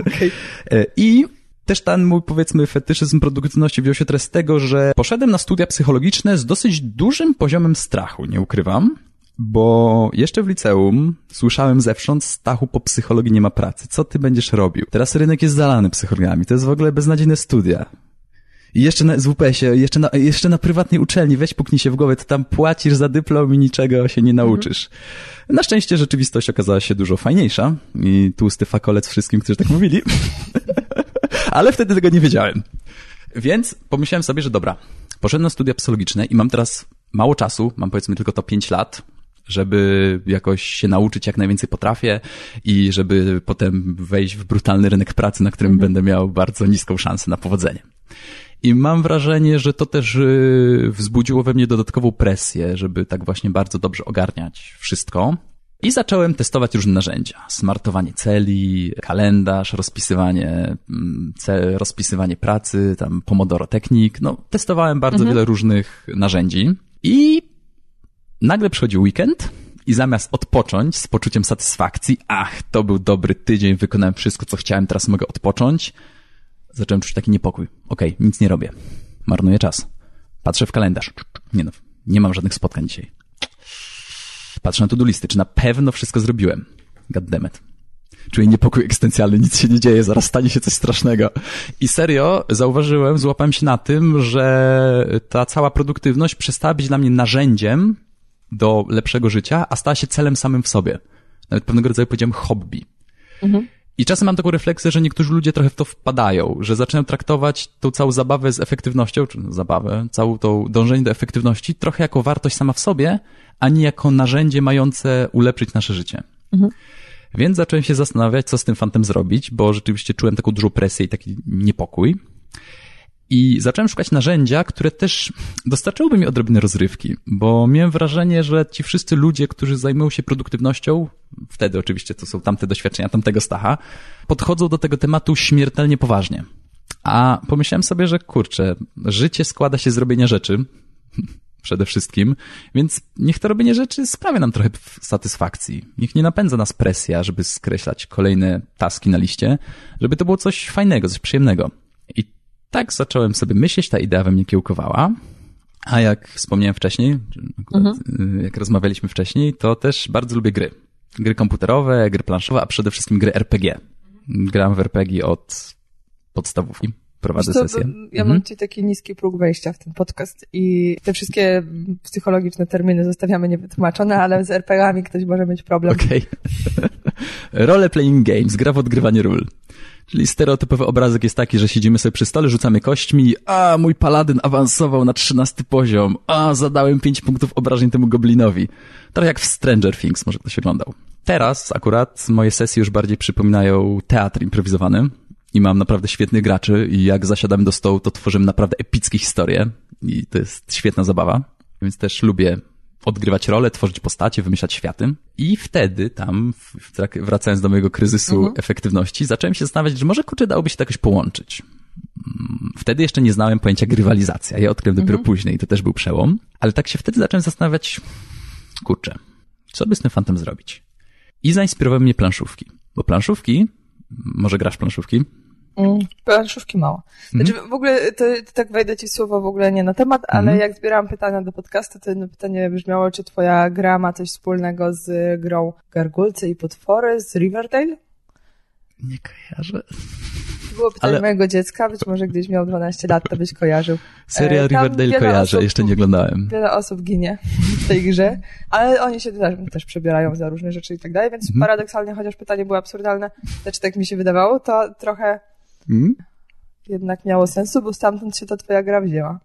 okay. E, I też ten mój, powiedzmy, fetyszyzm produktywności wziął się teraz z tego, że poszedłem na studia psychologiczne z dosyć dużym poziomem strachu, nie ukrywam. Bo jeszcze w liceum słyszałem zewsząd, Stachu, po psychologii nie ma pracy. Co ty będziesz robił? Teraz rynek jest zalany psychologami. To jest w ogóle beznadziejne studia. I jeszcze na SWP-sie, jeszcze na, jeszcze na prywatnej uczelni, weź puknij się w głowę, to tam płacisz za dyplom i niczego się nie nauczysz. Na szczęście rzeczywistość okazała się dużo fajniejsza i tłusty fakolec wszystkim, którzy tak mówili. Ale wtedy tego nie wiedziałem. Więc pomyślałem sobie, że dobra, poszedłem na studia psychologiczne i mam teraz mało czasu, mam powiedzmy tylko to 5 lat, żeby jakoś się nauczyć jak najwięcej potrafię i żeby potem wejść w brutalny rynek pracy, na którym mhm. będę miał bardzo niską szansę na powodzenie. I mam wrażenie, że to też y, wzbudziło we mnie dodatkową presję, żeby tak właśnie bardzo dobrze ogarniać wszystko. I zacząłem testować różne narzędzia. Smartowanie celi, kalendarz, rozpisywanie, mm, cel, rozpisywanie pracy, tam Pomodoro Technik. No, testowałem bardzo mhm. wiele różnych narzędzi. I Nagle przychodzi weekend i zamiast odpocząć z poczuciem satysfakcji, ach, to był dobry tydzień, wykonałem wszystko, co chciałem, teraz mogę odpocząć, zacząłem czuć taki niepokój. Okej, okay, nic nie robię. Marnuję czas. Patrzę w kalendarz. Nie no, nie mam żadnych spotkań dzisiaj. Patrzę na to do listy, czy na pewno wszystko zrobiłem. Goddammit. Czuję niepokój egzystencjalny, nic się nie dzieje, zaraz stanie się coś strasznego. I serio zauważyłem, złapałem się na tym, że ta cała produktywność przestała być dla mnie narzędziem do lepszego życia, a stała się celem samym w sobie. Nawet pewnego rodzaju powiedziałem hobby. Mhm. I czasem mam taką refleksję, że niektórzy ludzie trochę w to wpadają, że zaczynają traktować tą całą zabawę z efektywnością, czy zabawę, całą tą dążenie do efektywności trochę jako wartość sama w sobie, a nie jako narzędzie mające ulepszyć nasze życie. Mhm. Więc zacząłem się zastanawiać, co z tym fantem zrobić, bo rzeczywiście czułem taką dużą presję i taki niepokój. I zacząłem szukać narzędzia, które też dostarczyłyby mi odrobinę rozrywki, bo miałem wrażenie, że ci wszyscy ludzie, którzy zajmują się produktywnością, wtedy oczywiście to są tamte doświadczenia tamtego Stacha, podchodzą do tego tematu śmiertelnie poważnie. A pomyślałem sobie, że kurczę, życie składa się z robienia rzeczy, przede wszystkim, więc niech to robienie rzeczy sprawia nam trochę satysfakcji. Niech nie napędza nas presja, żeby skreślać kolejne taski na liście, żeby to było coś fajnego, coś przyjemnego. I tak zacząłem sobie myśleć, ta idea we mnie kiełkowała. A jak wspomniałem wcześniej, mhm. Y, jak rozmawialiśmy wcześniej, to też bardzo lubię gry. Gry komputerowe, gry planszowe, a przede wszystkim gry RPG. Gram w RPG od podstawówki. Prowadzę to, sesję. Ja mhm. mam ci taki niski próg wejścia w ten podcast i te wszystkie psychologiczne terminy zostawiamy niewytłumaczone, ale z RPG-ami ktoś może mieć problem. Okej. Okay. Role playing games, gra w odgrywanie ról. Czyli stereotypowy obrazek jest taki, że siedzimy sobie przy stole, rzucamy kośćmi, a mój paladyn awansował na trzynasty poziom, a zadałem pięć punktów obrażeń temu goblinowi. Trochę jak w Stranger Things, może ktoś oglądał. Teraz akurat moje sesje już bardziej przypominają teatr improwizowany i mam naprawdę świetnych graczy i jak zasiadamy do stołu, to tworzymy naprawdę epickie historie i to jest świetna zabawa, więc też lubię odgrywać rolę, tworzyć postacie, wymyślać światy. I wtedy tam, wracając do mojego kryzysu mhm. efektywności, zacząłem się zastanawiać, że może kurczę dałoby się to jakoś połączyć. Wtedy jeszcze nie znałem pojęcia grywalizacja. Ja odkryłem dopiero później, to też był przełom. Ale tak się wtedy zacząłem zastanawiać, kurczę, co by z tym fantem zrobić? I zainspirowały mnie planszówki. Bo planszówki, może grasz w planszówki? Mm, planszówki mało. Znaczy, w ogóle, to, to tak wejdę ci słowo w ogóle nie na temat, ale jak zbierałam pytania do podcastu, to jedno pytanie brzmiało, czy twoja gra ma coś wspólnego z grą Gargulce i Potwory z Riverdale? Nie kojarzę. To było pytanie Ale- mojego dziecka, być może gdyś miał 12 lat, to byś kojarzył. Seria E, Riverdale kojarzę, osób- jeszcze nie oglądałem. Wiele osób ginie w tej grze, ale oni się też, też przebierają za różne rzeczy i tak dalej, więc paradoksalnie, chociaż pytanie było absurdalne, znaczy tak mi się wydawało, to trochę Mm? jednak miało sensu, bo stamtąd się ta twoja gra wzięła.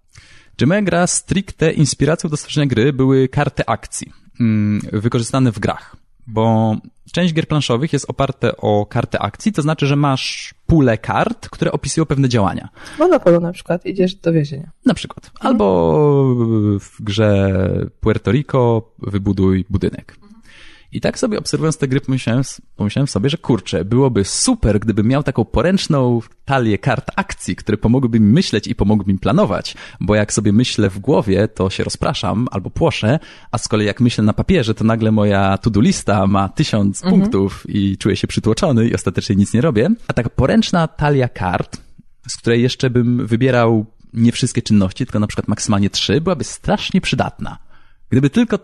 Czy moja gra stricte inspiracją do stworzenia gry były karty akcji, mm, wykorzystane w grach. Bo część gier planszowych jest oparte o karty akcji, to znaczy, że masz pulę kart, które opisują pewne działania. Monopolu na przykład idziesz do więzienia. Na przykład. Albo w grze Puerto Rico wybuduj budynek. I tak sobie obserwując te gry pomyślałem, pomyślałem sobie, że kurczę, byłoby super, gdybym miał taką poręczną talię kart akcji, które pomogłyby mi myśleć i pomogły mi planować, bo jak sobie myślę w głowie, to się rozpraszam albo płoszę, a z kolei jak myślę na papierze, to nagle moja to-do lista ma tysiąc punktów i czuję się przytłoczony i ostatecznie nic nie robię. A taka poręczna talia kart, z której jeszcze bym wybierał nie wszystkie czynności, tylko na przykład maksymalnie trzy, byłaby strasznie przydatna. Gdyby tylko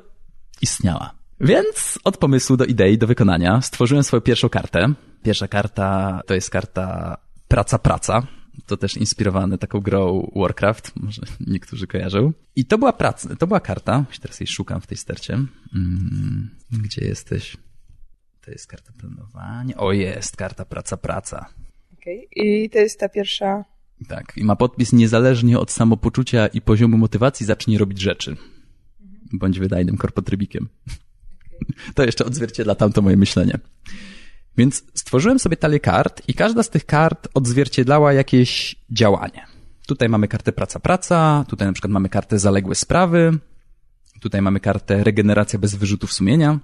istniała. Więc od pomysłu do idei, do wykonania stworzyłem swoją pierwszą kartę. Pierwsza karta to jest karta Praca Praca. To też inspirowane taką grą Warcraft, może niektórzy kojarzą. I to była praca, to była karta, teraz jej szukam w tej stercie. Mm, gdzie jesteś? To jest karta planowania. O, jest karta Praca Praca. Okay. I to jest ta pierwsza... Tak, i ma podpis niezależnie od samopoczucia i poziomu motywacji zacznij robić rzeczy. Bądź wydajnym korpotrybikiem. To jeszcze odzwierciedla tamto moje myślenie. Więc stworzyłem sobie talię kart i każda z tych kart odzwierciedlała jakieś działanie. Tutaj mamy kartę praca-praca, tutaj na przykład mamy kartę zaległe sprawy, tutaj mamy kartę regeneracja bez wyrzutów sumienia.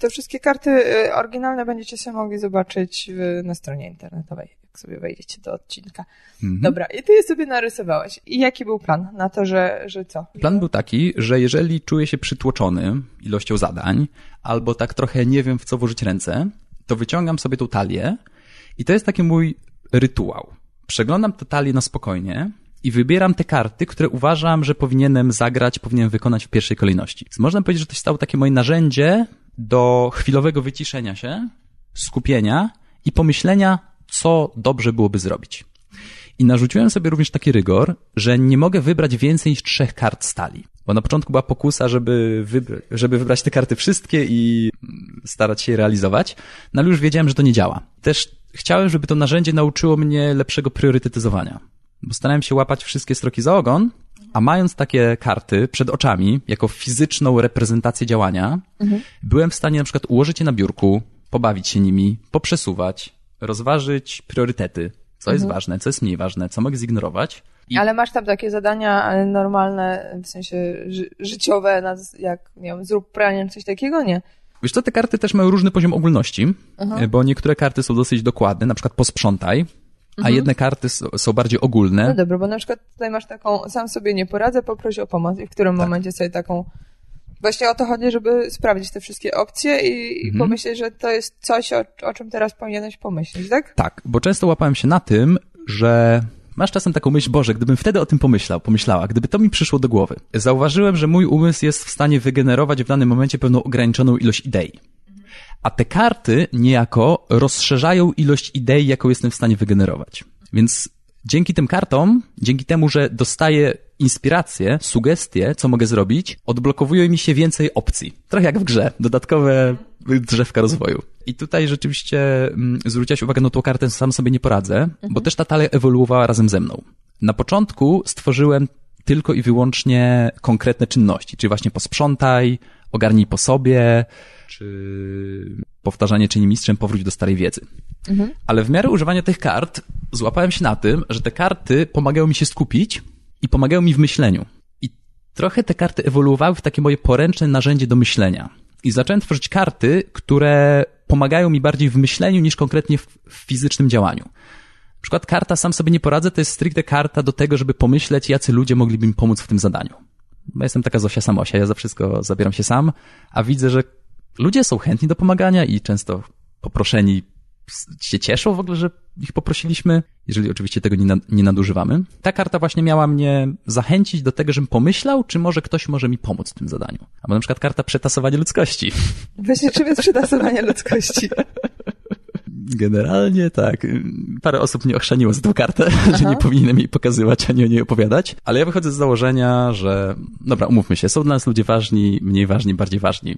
Te wszystkie karty y, oryginalne będziecie sobie mogli zobaczyć na stronie internetowej, jak sobie wejdziecie do odcinka. Dobra, i ty je sobie narysowałeś. I jaki był plan na to, że, że co? Plan był taki, że jeżeli czuję się przytłoczony ilością zadań, albo tak trochę nie wiem w co włożyć ręce, to wyciągam sobie tą talię i to jest taki mój rytuał. Przeglądam tę talię na spokojnie i wybieram te karty, które uważam, że powinienem zagrać, powinienem wykonać w pierwszej kolejności. Można powiedzieć, że to się stało takie moje narzędzie do chwilowego wyciszenia się, skupienia i pomyślenia, co dobrze byłoby zrobić. I narzuciłem sobie również taki rygor, że nie mogę wybrać więcej niż trzech kart stali. Bo na początku była pokusa, żeby, wybr- żeby wybrać te karty wszystkie i mm, starać się je realizować, no ale już wiedziałem, że to nie działa. Też chciałem, żeby to narzędzie nauczyło mnie lepszego priorytetyzowania. Bo starałem się łapać wszystkie stroki za ogon, a mając takie karty przed oczami, jako fizyczną reprezentację działania, byłem w stanie na przykład ułożyć je na biurku, pobawić się nimi, poprzesuwać, rozważyć priorytety, co jest ważne, co jest mniej ważne, co mogę zignorować. I Ale masz tam takie zadania normalne, w sensie ży życiowe, jak, nie wiem, zrób pranie, coś takiego? Nie. Wiesz co, te karty też mają różny poziom ogólności, bo niektóre karty są dosyć dokładne, na przykład posprzątaj, a jedne karty są bardziej No ogólne. dobra, bo na przykład tutaj masz taką, sam sobie nie poradzę, poproś o pomoc. I w którym momencie sobie taką... Właśnie o to chodzi, żeby sprawdzić te wszystkie opcje i, i pomyśleć, że to jest coś, o, o czym teraz powinieneś pomyśleć, tak? Tak, bo często łapałem się na tym, że masz czasem taką myśl, Boże, gdybym wtedy o tym pomyślał, pomyślała, gdyby to mi przyszło do głowy. Zauważyłem, że mój umysł jest w stanie wygenerować w danym momencie pewną ograniczoną ilość idei. A te karty niejako rozszerzają ilość idei, jaką jestem w stanie wygenerować. Więc dzięki tym kartom, dzięki temu, że dostaję inspiracje, sugestie, co mogę zrobić, odblokowuje mi się więcej opcji. Trochę jak w grze, dodatkowe drzewka rozwoju. I tutaj rzeczywiście mm, zwróciłaś uwagę na tą kartę, sam sobie nie poradzę, bo też ta talia ewoluowała razem ze mną. Na początku stworzyłem tylko i wyłącznie konkretne czynności, czyli właśnie posprzątaj, ogarnij po sobie, czy powtarzanie czyni mistrzem, powróć do starej wiedzy. Ale w miarę używania tych kart złapałem się na tym, że te karty pomagają mi się skupić i pomagają mi w myśleniu. I trochę te karty ewoluowały w takie moje poręczne narzędzie do myślenia. I zacząłem tworzyć karty, które pomagają mi bardziej w myśleniu niż konkretnie w, w fizycznym działaniu. Na przykład karta sam sobie nie poradzę, to jest stricte karta do tego, żeby pomyśleć, jacy ludzie mogliby mi pomóc w tym zadaniu. Bo jestem taka Zosia Samosia, ja za wszystko zabieram się sam, a widzę, że ludzie są chętni do pomagania i często poproszeni się cieszą w ogóle, że ich poprosiliśmy, jeżeli oczywiście tego nie, nie nadużywamy. Ta karta właśnie miała mnie zachęcić do tego, żebym pomyślał, czy może ktoś może mi pomóc w tym zadaniu. Albo na przykład karta przetasowanie ludzkości. Właśnie czym jest przetasowanie ludzkości? Generalnie tak. Parę osób mnie ochrzaniło za tą kartę, Aha. że nie powinienem jej pokazywać, ani o niej opowiadać. Ale ja wychodzę z założenia, że dobra, umówmy się, są dla nas ludzie ważni, mniej ważni, bardziej ważni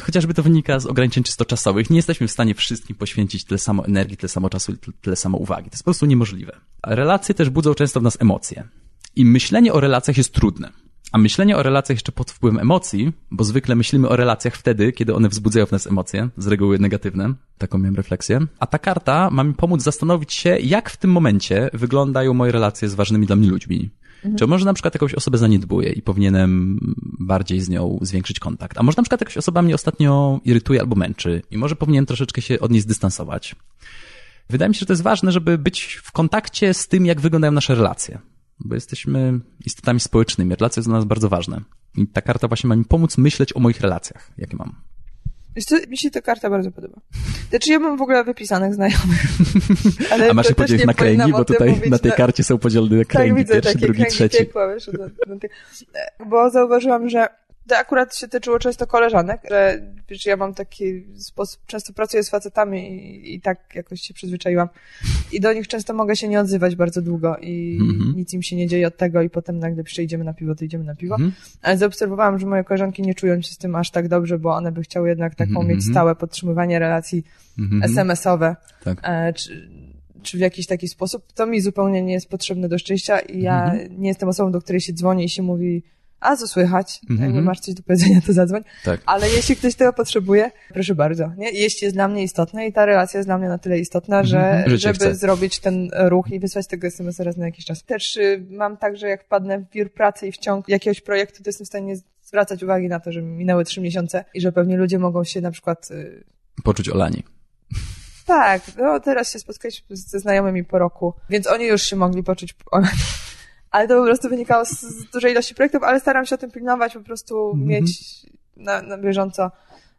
chociażby to wynika z ograniczeń czysto czasowych. Nie jesteśmy w stanie wszystkim poświęcić tyle samo energii, tyle samo czasu, tyle samo uwagi. To jest po prostu niemożliwe. Relacje też budzą często w nas emocje. I myślenie o relacjach jest trudne. A myślenie o relacjach jeszcze pod wpływem emocji, bo zwykle myślimy o relacjach wtedy, kiedy one wzbudzają w nas emocje, z reguły negatywne, taką miałem refleksję. A ta karta ma mi pomóc zastanowić się, jak w tym momencie wyglądają moje relacje z ważnymi dla mnie ludźmi. Mhm. Czy może na przykład jakąś osobę zaniedbuję i powinienem bardziej z nią zwiększyć kontakt? A może na przykład jakaś osoba mnie ostatnio irytuje albo męczy i może powinienem troszeczkę się od niej zdystansować? Wydaje mi się, że to jest ważne, żeby być w kontakcie z tym, jak wyglądają nasze relacje. Bo jesteśmy istotami społecznymi. Relacje są dla nas bardzo ważne. I ta karta właśnie ma mi pomóc myśleć o moich relacjach, jakie mam. Wiesz mi się ta karta bardzo podoba. Znaczy ja mam w ogóle wypisanych znajomych. Ale A masz podzielić na kręgi, bo tutaj na tej karcie są podzielone tak, kręgi, tak, widzę, pierwszy, drugi, trzeci. Piekła, wiesz, bo zauważyłam, że to akurat się tyczyło często koleżanek, że wiesz, ja mam taki sposób, często pracuję z facetami i, i, tak jakoś się przyzwyczaiłam. I do nich często mogę się nie odzywać bardzo długo i mm -hmm. nic im się nie dzieje od tego i potem nagle przyjdziemy na piwo, to idziemy na piwo. -hmm. Ale zaobserwowałam, że moje koleżanki nie czują się z tym aż tak dobrze, bo one by chciały jednak taką -hmm. mieć stałe podtrzymywanie relacji mhm, mhm. SMS-owe. Tak. E, czy, czy w jakiś taki sposób, to mi zupełnie nie jest potrzebne do szczęścia i ja nie jestem osobą, do której się dzwoni i się mówi, a co słychać? Mm -hmm. Jakby masz coś do powiedzenia, to zadzwoń. Tak. Ale jeśli ktoś tego potrzebuje, proszę bardzo. Nie? Jeśli jest dla mnie istotne i ta relacja jest dla mnie na tyle istotna, że mm -hmm. żeby zrobić ten ruch i wysłać tego SMS raz na jakiś czas. Też y, mam tak, że jak wpadnę w wir pracy i w ciąg jakiegoś projektu, to jestem w stanie zwracać uwagi na to, że minęły trzy miesiące i że pewnie ludzie mogą się na przykład... Y... Poczuć olani. Tak, no teraz się spotkaliśmy ze znajomymi po roku, więc oni już się mogli poczuć olani ale to po prostu wynikało z, z dużej ilości projektów, ale staram się o tym pilnować, po prostu mm -hmm. mieć na, na bieżąco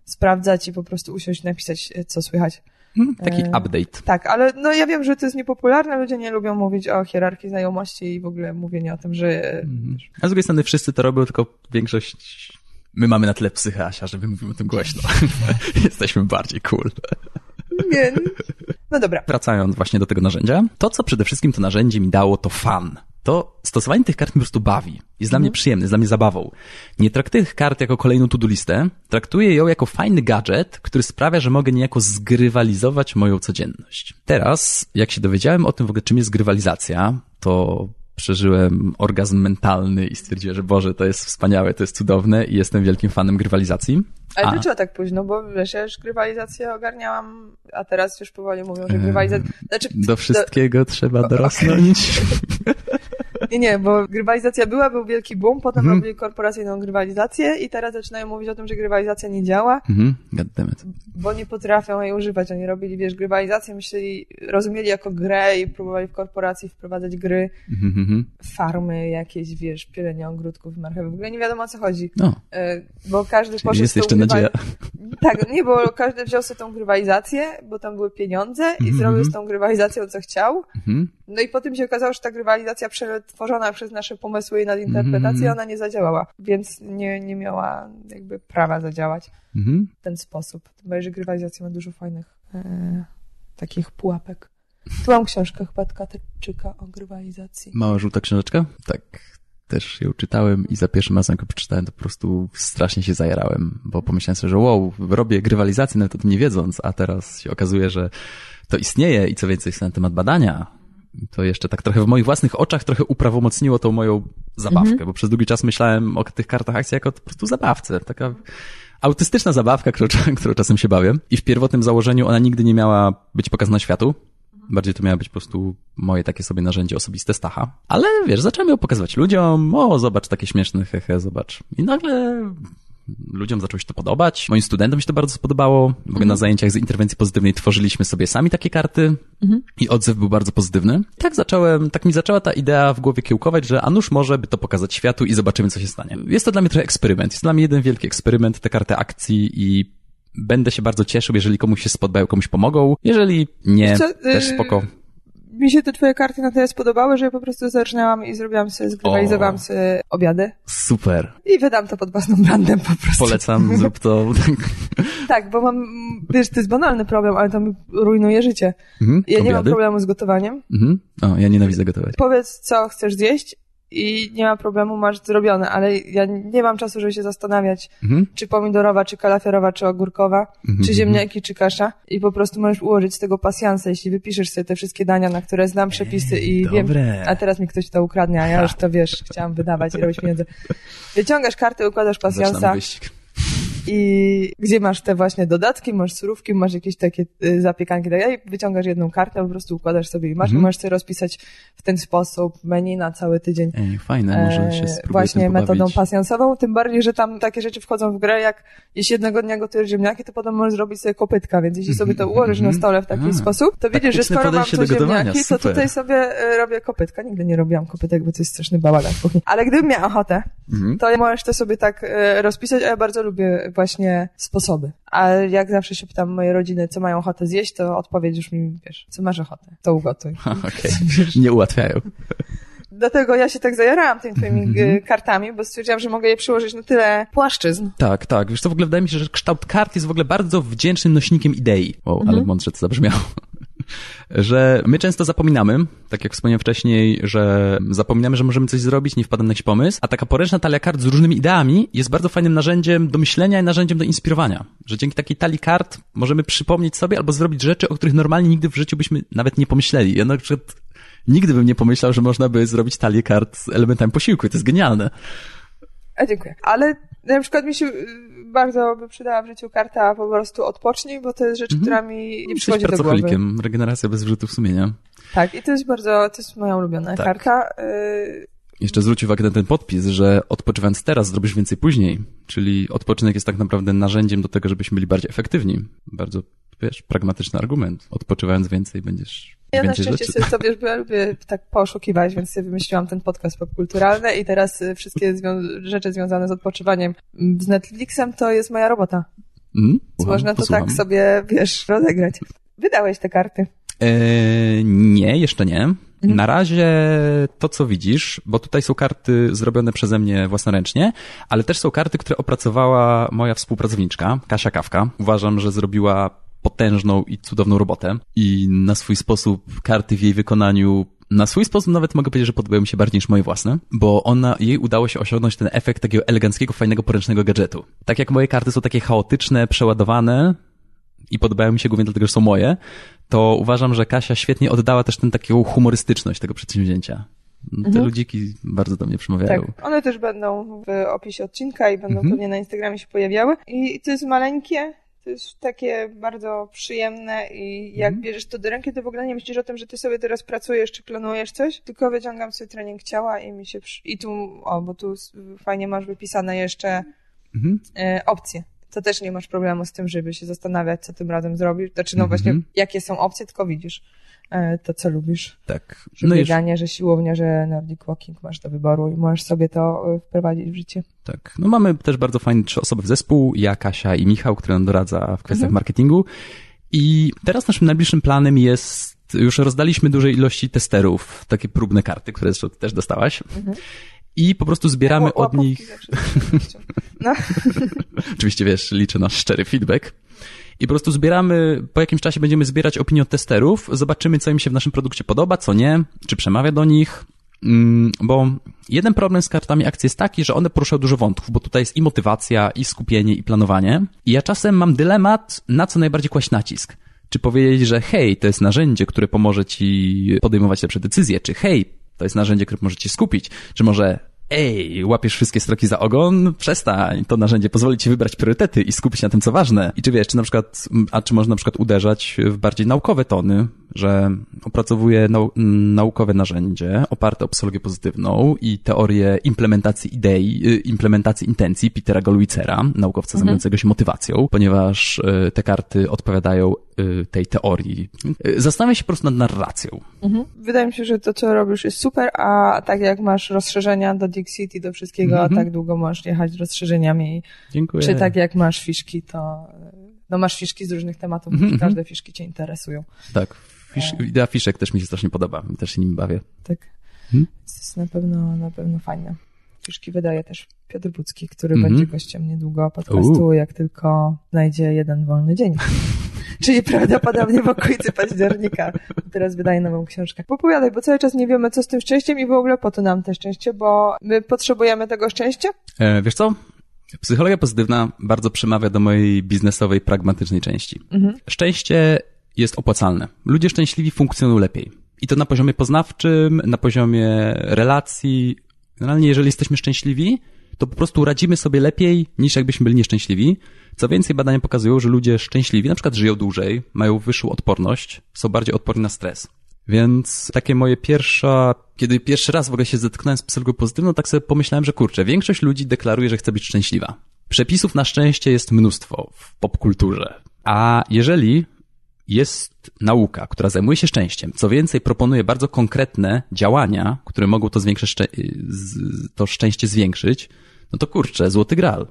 sprawdzać i po prostu usiąść napisać, e, co słychać. Hmm, taki e, update. Tak, ale no ja wiem, że to jest niepopularne, ludzie nie lubią mówić o hierarchii znajomości i w ogóle mówienie o tym, że... Mm. A z drugiej strony wszyscy to robią, tylko większość... My mamy na tyle psychy, Asia, żeby mówimy o tym głośno. Jesteśmy bardziej cool. Nie. No dobra. Wracając właśnie do tego narzędzia, to co przede wszystkim to narzędzie mi dało, to fan to stosowanie tych kart mnie po prostu bawi. Jest dla mnie mhm. przyjemne, jest dla mnie zabawą. Nie traktuję tych kart jako kolejną to-do listę, traktuję ją jako fajny gadżet, który sprawia, że mogę niejako zgrywalizować moją codzienność. Teraz, jak się dowiedziałem o tym w ogóle, czym jest grywalizacja, to przeżyłem orgazm mentalny i stwierdziłem, że Boże, to jest wspaniałe, to jest cudowne i jestem wielkim fanem grywalizacji. Ale dlaczego tak późno? Bo wiesz, ja już grywalizację ogarniałam, a teraz już powoli mówią, że grywalizacja... Znaczy, do wszystkiego do... trzeba dorosnąć. Nie, nie, bo grywalizacja była, był wielki boom, potem mm. robili korporacyjną grywalizację i teraz zaczynają mówić o tym, że grywalizacja nie działa. Mhm, bo nie potrafią jej używać. Oni robili, wiesz, grywalizację, myśleli, rozumieli jako grę i próbowali w korporacji wprowadzać gry, mm-hmm. farmy jakieś, wiesz, pielenie ogródków, marchewy. W ogóle nie wiadomo o co chodzi. No. E, bo każdy Czyli poszedł jest jeszcze nadzieja. Tak, nie, bo każdy wziął sobie tą grywalizację, bo tam były pieniądze i mm-hmm. zrobił z tą grywalizacją co chciał. No i potem się okazało, że ta grywalizacja przetworzona przez nasze pomysły i nadinterpretację, mm -hmm. ona nie zadziałała, więc nie, nie miała jakby prawa zadziałać mm -hmm. w ten sposób. Tym że grywalizacja ma dużo fajnych e, takich pułapek. Tu mam książkę chyba Tkatyczyka o grywalizacji. Mała żółta książeczka? Tak. Też ją czytałem i za pierwszym razem, jak przeczytałem, to po prostu strasznie się zajarałem, bo pomyślałem sobie, że wow, robię grywalizację nawet o tym nie wiedząc, a teraz się okazuje, że to istnieje i co więcej jest na temat badania to jeszcze tak trochę w moich własnych oczach trochę uprawomocniło tą moją zabawkę, mhm. bo przez długi czas myślałem o tych kartach akcji jako po prostu zabawce. Taka autystyczna zabawka, którą, którą czasem się bawię. I w pierwotnym założeniu ona nigdy nie miała być pokazana światu. Bardziej to miało być po prostu moje takie sobie narzędzie osobiste Stacha. Ale wiesz, zacząłem ją pokazywać ludziom. O, zobacz, takie śmieszne, hehe, zobacz. I nagle ludziom zaczęło się to podobać. Moim studentom się to bardzo spodobało. W ogóle na zajęciach z interwencji pozytywnej tworzyliśmy sobie sami takie karty i odzew był bardzo pozytywny. Tak zacząłem, tak mi zaczęła ta idea w głowie kiełkować, że a nuż może by to pokazać światu i zobaczymy, co się stanie. Jest to dla mnie trochę eksperyment. Jest dla mnie jeden wielki eksperyment, te karty akcji i będę się bardzo cieszył, jeżeli komuś się spodobają, komuś pomogą. Jeżeli nie, też y, spoko. Mi się te twoje karty na tyle spodobały, że ja po prostu zarżnęłam i zrobiłam sobie, zgrywalizowałam sobie obiady Super. i wydam to pod własną brandem po prostu. Polecam, zrób to. Tak, bo mam, wiesz, to jest banalny problem, ale to mi rujnuje życie. Mhm, Ja nie mam obiady. problemu z gotowaniem. Mhm. O, ja nienawidzę gotować. Powiedz, co chcesz zjeść i nie ma problemu, masz zrobione, ale ja nie mam czasu, żeby się zastanawiać, Mhm. czy pomidorowa, czy kalafiorowa, czy ogórkowa, Mhm, czy ziemniaki, czy kasza i po prostu możesz ułożyć z tego pasjansa, jeśli wypiszesz sobie te wszystkie dania, na które znam przepisy i wiem, dobre. a teraz mi ktoś to ukradnie, a ja już to wiesz, chciałam wydawać i robić pieniądze. Wyciągasz kartę, układasz pasjansa. I gdzie masz te właśnie dodatki, masz surówki, masz jakieś takie y, zapiekanki, tak dalej, wyciągasz jedną kartę, po prostu układasz sobie i masz, Mhm. i możesz sobie rozpisać w ten sposób menu na cały tydzień. Ej, fajne, może się E, spróbuję właśnie metodą pasjansową, tym bardziej, że tam takie rzeczy wchodzą w grę, jak jeśli jednego dnia gotujesz ziemniaki, to potem możesz zrobić sobie kopytka, więc jeśli sobie to ułożysz na stole w taki Mhm. A, sposób, to widzisz, że skoro mam tu ziemniaki, to super. tutaj sobie e, robię kopytka. Nigdy nie robiłam kopytek, bo to jest straszny bałagan w kuchni. Ale gdybym miała ochotę, Mhm. to możesz to sobie tak e, rozpisać, a ja bardzo lubię właśnie sposoby. A jak zawsze się pytam mojej rodziny, co mają ochotę zjeść, to odpowiedź już mi, wiesz, co masz ochotę, to ugotuj. Okej, nie ułatwiają. Dlatego ja się tak zajarałam tymi twoimi Mhm. e, kartami, bo stwierdziłam, że mogę je przyłożyć na tyle płaszczyzn. Tak, tak. Wiesz co, w ogóle wydaje mi się, że kształt kart jest w ogóle bardzo wdzięcznym nośnikiem idei. O, ale mądrze to zabrzmiało. Że my często zapominamy, tak jak wspomniałem wcześniej, że zapominamy, że możemy coś zrobić, nie wpadamy na jakiś pomysł, a taka poręczna talia kart z różnymi ideami jest bardzo fajnym narzędziem do myślenia i narzędziem do inspirowania. Że dzięki takiej talii kart możemy przypomnieć sobie albo zrobić rzeczy, o których normalnie nigdy w życiu byśmy nawet nie pomyśleli. Ja na przykład nigdy bym nie pomyślał, że można by zrobić talię kart z elementami posiłku. To jest genialne. A dziękuję. Ale na przykład mi się bardzo by przydała w życiu karta po prostu odpocznij, bo to jest rzecz, która mi nie Jesteś przychodzi do głowy. Regeneracja bez wyrzutów sumienia. Tak, i to jest bardzo, to jest moja ulubiona Tak. karta. Y, Jeszcze zwróć uwagę na ten podpis, że odpoczywając teraz zrobisz więcej później. Czyli odpoczynek jest tak naprawdę narzędziem do tego, żebyśmy byli bardziej efektywni. Bardzo, wiesz, pragmatyczny argument. Odpoczywając więcej będziesz Ja na szczęście rzeczy. sobie bo ja lubię tak poszukiwać, więc sobie wymyśliłam ten podcast popkulturalny i teraz y, wszystkie zwią- rzeczy związane z odpoczywaniem z Netflixem to jest moja robota. Mm? Słucham, można to posłucham. tak sobie, wiesz, rozegrać. Wydałeś te karty. Eee, nie, jeszcze nie. Mhm. Na razie to, co widzisz, bo tutaj są karty zrobione przeze mnie własnoręcznie, ale też są karty, które opracowała moja współpracowniczka, Kasia Kawka. Uważam, że zrobiła potężną i cudowną robotę i na swój sposób karty w jej wykonaniu na swój sposób nawet mogę powiedzieć, że podobają mi się bardziej niż moje własne, bo ona, jej udało się osiągnąć ten efekt takiego eleganckiego, fajnego, poręcznego gadżetu. Tak jak moje karty są takie chaotyczne, przeładowane, i podobają mi się głównie dlatego, że są moje, to uważam, że Kasia świetnie oddała też tę taką humorystyczność tego przedsięwzięcia. Te ludziki bardzo do mnie przemawiają. Tak, one też będą w opisie odcinka i będą Mhm. pewnie na Instagramie się pojawiały. I to jest maleńkie, to jest takie bardzo przyjemne i jak Mhm. bierzesz to do ręki, to w ogóle nie myślisz o tym, że ty sobie teraz pracujesz czy planujesz coś, tylko wyciągam sobie trening ciała i mi się... Przy... I tu, o, bo tu fajnie masz wypisane jeszcze Mhm. e, opcje. To też nie masz problemu z tym, żeby się zastanawiać, co tym razem zrobisz. Znaczy, no Mhm. właśnie, jakie są opcje, tylko widzisz to, co lubisz. Tak. Że No i już, bieganie, że siłownia, że Nordic Walking masz do wyboru i możesz sobie to e, wprowadzić w życie. tak. No mamy też bardzo fajny trzy osoby w zespół, ja, Kasia i Michał, który nam doradza w kwestiach Mhm. marketingu. I teraz naszym najbliższym planem jest, już rozdaliśmy dużej ilości testerów, takie próbne karty, które zresztą też dostałaś. I po prostu zbieramy od nich. No, Oczywiście, wiesz, liczę na szczery feedback. I po prostu zbieramy, po jakimś czasie będziemy zbierać opinie od testerów, zobaczymy, co im się w naszym produkcie podoba, co nie, czy przemawia do nich. Mm, Bo jeden problem z kartami akcji jest taki, że one poruszają dużo wątków, bo tutaj jest i motywacja, i skupienie, i planowanie. I ja czasem mam dylemat, na co najbardziej kłaść nacisk. Czy powiedzieć, że hej, to jest narzędzie, które pomoże ci podejmować lepsze decyzje, czy hej, to jest narzędzie, które pomoże ci skupić, czy może ej, łapiesz wszystkie stroki za ogon, przestań, to narzędzie pozwoli ci wybrać priorytety i skupić się na tym, co ważne. I czy wiesz, czy na przykład, a czy można na przykład uderzać w bardziej naukowe tony, że opracowuję nau naukowe narzędzie oparte o psychologię pozytywną i teorię implementacji idei, y, implementacji intencji Petera Gollwitzera, naukowca mhm. zajmującego się motywacją, ponieważ y, te karty odpowiadają y, tej teorii. Zastanawiam się po prostu nad narracją. Mhm. Wydaje mi się, że to, co robisz jest super, a tak jak masz rozszerzenia do I do wszystkiego, mhm. tak długo możesz jechać rozszerzeniami. Dziękuję. Czy tak jak masz fiszki, to no masz fiszki z różnych tematów, mhm. każde fiszki cię interesują. Tak. Fisz, idea fiszek też mi się strasznie podoba. Też się nimi bawię. Tak. Hmm? To jest na pewno, na pewno fajne. Fiszki wydaje też Piotr Bucki, który mm -hmm. będzie gościem niedługo podcastu, jak tylko znajdzie jeden wolny dzień. Czyli prawdopodobnie w okolicy października. Teraz wydaje nową książkę. Popowiadaj, bo cały czas nie wiemy, co z tym szczęściem i w ogóle po to nam te szczęście, bo my potrzebujemy tego szczęścia? E, wiesz co? Psychologia pozytywna bardzo przemawia do mojej biznesowej, pragmatycznej części. Mhm. Szczęście jest opłacalne. Ludzie szczęśliwi funkcjonują lepiej. I to na poziomie poznawczym, na poziomie relacji. Generalnie, jeżeli jesteśmy szczęśliwi, to po prostu radzimy sobie lepiej niż jakbyśmy byli nieszczęśliwi. Co więcej, badania pokazują, że ludzie szczęśliwi na przykład żyją dłużej, mają wyższą odporność, są bardziej odporni na stres. Więc takie moje pierwsza, kiedy pierwszy raz w ogóle się zetknąłem z psychologią pozytywną, tak sobie pomyślałem, że kurczę, większość ludzi deklaruje, że chce być szczęśliwa. Przepisów na szczęście jest mnóstwo w popkulturze. A jeżeli jest nauka, która zajmuje się szczęściem. Co więcej, proponuje bardzo konkretne działania, które mogą to, szczę to szczęście zwiększyć. No to kurczę, złoty gral.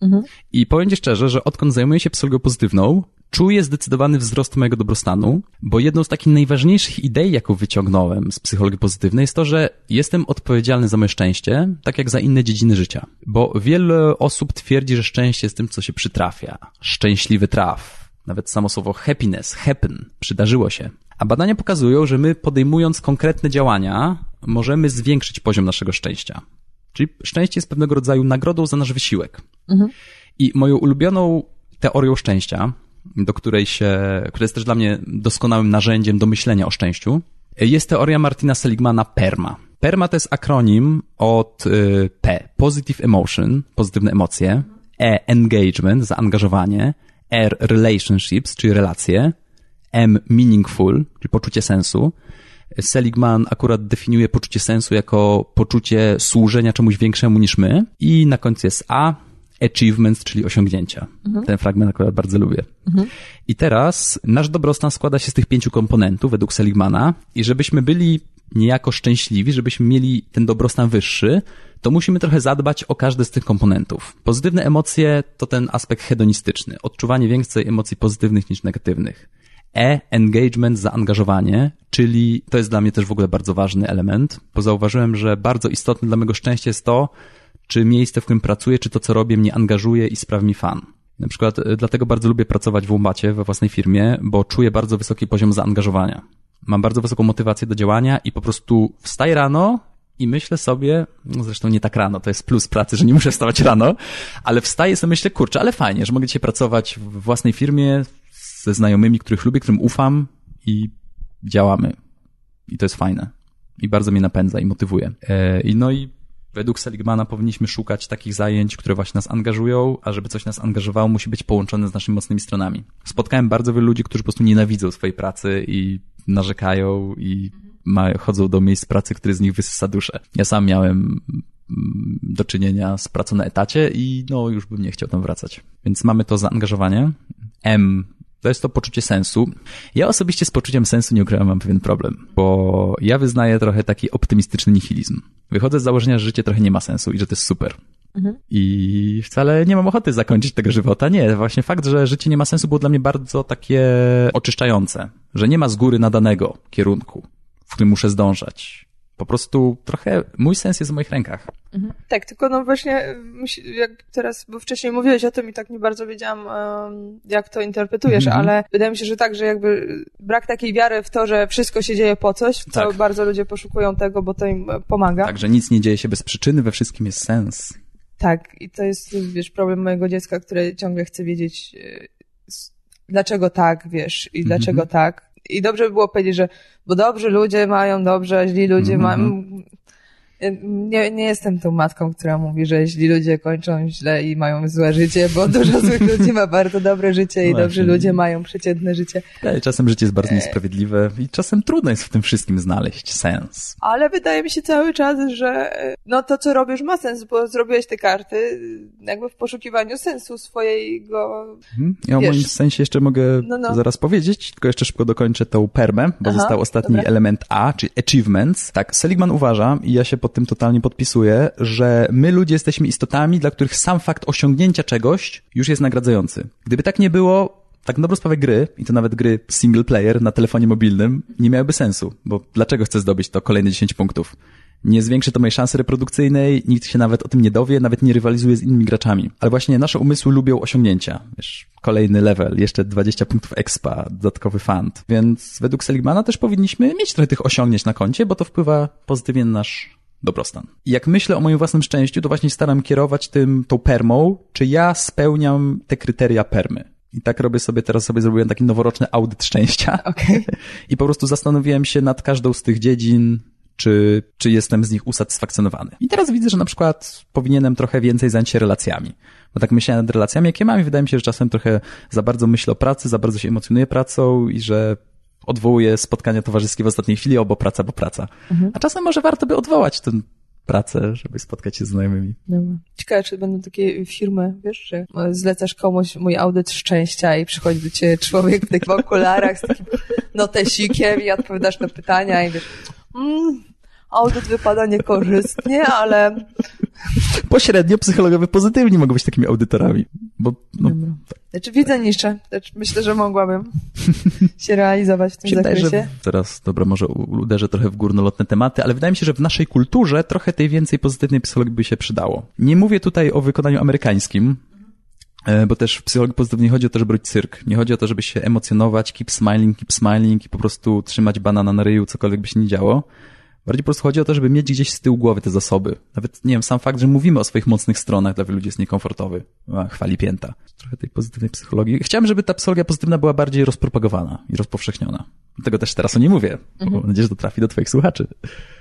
Mhm. I powiem Ci szczerze, że odkąd zajmuję się psychologią pozytywną, czuję zdecydowany wzrost mojego dobrostanu, bo jedną z takich najważniejszych idei, jaką wyciągnąłem z psychologii pozytywnej, jest to, że jestem odpowiedzialny za moje szczęście, tak jak za inne dziedziny życia. Bo wiele osób twierdzi, że szczęście jest tym, co się przytrafia. Szczęśliwy traf, nawet samo słowo happiness, happen, przydarzyło się. A badania pokazują, że my podejmując konkretne działania, możemy zwiększyć poziom naszego szczęścia. Czyli szczęście jest pewnego rodzaju nagrodą za nasz wysiłek. Mhm. I moją ulubioną teorią szczęścia, do której się, która jest też dla mnie doskonałym narzędziem do myślenia o szczęściu, jest teoria Martina Seligmana PERMA. PERMA to jest akronim od y, P, positive emotion, pozytywne emocje, E, engagement, zaangażowanie, R relationships, czyli relacje, M meaningful, czyli poczucie sensu. Seligman akurat definiuje poczucie sensu jako poczucie służenia czemuś większemu niż my. I na końcu jest A, achievements, czyli osiągnięcia. Mhm. Ten fragment akurat bardzo lubię. Mhm. I teraz nasz dobrostan składa się z tych pięciu komponentów według Seligmana i żebyśmy byli niejako szczęśliwi, żebyśmy mieli ten dobrostan wyższy, to musimy trochę zadbać o każdy z tych komponentów. Pozytywne emocje to ten aspekt hedonistyczny, odczuwanie więcej emocji pozytywnych niż negatywnych. E, engagement, zaangażowanie, czyli to jest dla mnie też w ogóle bardzo ważny element, bo zauważyłem, że bardzo istotne dla mego szczęścia jest to, czy miejsce, w którym pracuję, czy to, co robię, mnie angażuje i sprawi mi fan. Na przykład e, dlatego bardzo lubię pracować w Umbacie, we własnej firmie, bo czuję bardzo wysoki poziom zaangażowania. Mam bardzo wysoką motywację do działania i po prostu wstaję rano i myślę sobie, no zresztą nie tak rano, to jest plus pracy, że nie muszę wstawać rano, ale wstaję sobie myślę, kurczę, ale fajnie, że mogę dzisiaj pracować w własnej firmie ze znajomymi, których lubię, którym ufam i działamy. I to jest fajne. I bardzo mnie napędza i motywuje. E, I no i według Seligmana powinniśmy szukać takich zajęć, które właśnie nas angażują, a żeby coś nas angażowało, musi być połączone z naszymi mocnymi stronami. Spotkałem bardzo wielu ludzi, którzy po prostu nienawidzą swojej pracy i narzekają i mają, chodzą do miejsc pracy, które z nich wysysa duszę. Ja sam miałem mm, do czynienia z pracą na etacie i no już bym nie chciał tam wracać. Więc mamy to zaangażowanie. M to jest to poczucie sensu. Ja osobiście z poczuciem sensu nie ukrywam, mam pewien problem, bo ja wyznaję trochę taki optymistyczny nihilizm. Wychodzę z założenia, że życie trochę nie ma sensu i że to jest super. Mhm. I wcale nie mam ochoty zakończyć tego żywota. Nie, właśnie fakt, że życie nie ma sensu było dla mnie bardzo takie oczyszczające, że nie ma z góry nadanego kierunku w którym muszę zdążać. Po prostu trochę mój sens jest w moich rękach. Mhm. Tak, tylko no właśnie, jak teraz, bo wcześniej mówiłeś o tym i tak nie bardzo wiedziałam, jak to interpretujesz, mhm. ale wydaje mi się, że tak, że jakby brak takiej wiary w to, że wszystko się dzieje po coś, to tak. bardzo ludzie poszukują tego, bo to im pomaga. Tak, że nic nie dzieje się bez przyczyny, we wszystkim jest sens. Tak, i to jest, wiesz, problem mojego dziecka, które ciągle chce wiedzieć, e, dlaczego tak, wiesz, i dlaczego mhm. tak i dobrze by było powiedzieć, że bo dobrzy ludzie mają dobrze, a źli ludzie mm -hmm. mają... Nie, nie jestem tą matką, która mówi, że źli ludzie kończą źle i mają złe życie, bo dużo złych ludzi ma bardzo dobre życie i Właśnie. dobrzy ludzie mają przeciętne życie. Ja, czasem życie jest bardzo e. niesprawiedliwe i czasem trudno jest w tym wszystkim znaleźć sens. Ale wydaje mi się cały czas, że no to, co robisz ma sens, bo zrobiłeś te karty jakby w poszukiwaniu sensu swojego... Mhm. Ja wiesz, o moim sensie jeszcze mogę no, no. zaraz powiedzieć, tylko jeszcze szybko dokończę tą permę, bo Aha, został ostatni dobra. element A, czyli achievements. Tak, Seligman uważa i ja się pod tym totalnie podpisuję, że my ludzie jesteśmy istotami, dla których sam fakt osiągnięcia czegoś już jest nagradzający. Gdyby tak nie było, tak na dobrą sprawę gry, i to nawet gry single player na telefonie mobilnym, nie miałyby sensu, bo dlaczego chcę zdobyć to kolejne 10 punktów? Nie zwiększy to mojej szansy reprodukcyjnej, nikt się nawet o tym nie dowie, nawet nie rywalizuje z innymi graczami. Ale właśnie nasze umysły lubią osiągnięcia. Wiesz, kolejny level, jeszcze 20 punktów expa, dodatkowy fund. Więc według Seligmana też powinniśmy mieć trochę tych osiągnięć na koncie, bo to wpływa pozytywnie na nasz dobrostan. Jak myślę o moim własnym szczęściu, to właśnie staram kierować tym, tą permą, czy ja spełniam te kryteria permy. I tak robię sobie, teraz sobie zrobiłem taki noworoczny audyt szczęścia. Okay. I po prostu zastanowiłem się nad każdą z tych dziedzin, czy, czy jestem z nich usatysfakcjonowany. I teraz widzę, że na przykład powinienem trochę więcej zająć się relacjami. Bo tak myślałem nad relacjami, jakie mam i wydaje mi się, że czasem trochę za bardzo myślę o pracy, za bardzo się emocjonuję pracą i że odwołuję spotkania towarzyskie w ostatniej chwili, bo praca, bo praca. Mhm. A czasem może warto by odwołać tę pracę, żeby spotkać się z znajomymi. Dobra. Ciekawe, czy będą takie firmy, wiesz, że zlecasz komuś mój audyt szczęścia i przychodzi do ciebie człowiek w tych okularach z takim notesikiem i odpowiadasz na pytania i wiesz, mm, audyt wypada niekorzystnie, ale... Pośrednio psychologowie pozytywni mogą być takimi audytorami, bo... No, tak. Znaczy widzę niższe. Znaczy, myślę, że mogłabym się realizować w tym zakresie. Teraz, dobra, może uderzę trochę w górnolotne tematy, ale wydaje mi się, że w naszej kulturze trochę tej więcej pozytywnej psychologii by się przydało. Nie mówię tutaj o wykonaniu amerykańskim, e, bo też w psychologii pozytywnej chodzi o to, żeby robić cyrk. Nie chodzi o to, żeby się emocjonować, keep smiling, keep smiling i po prostu trzymać banana na ryju, cokolwiek by się nie działo. Bardziej po prostu chodzi o to, żeby mieć gdzieś z tyłu głowy te zasoby. Nawet, nie wiem, sam fakt, że mówimy o swoich mocnych stronach dla wielu ludzi jest niekomfortowy. A, chwali pięta. Trochę tej pozytywnej psychologii. Chciałem, żeby ta psychologia pozytywna była bardziej rozpropagowana i rozpowszechniona. Dlatego też teraz o niej mówię. Mhm. Mam nadzieję, że to trafi do twoich słuchaczy.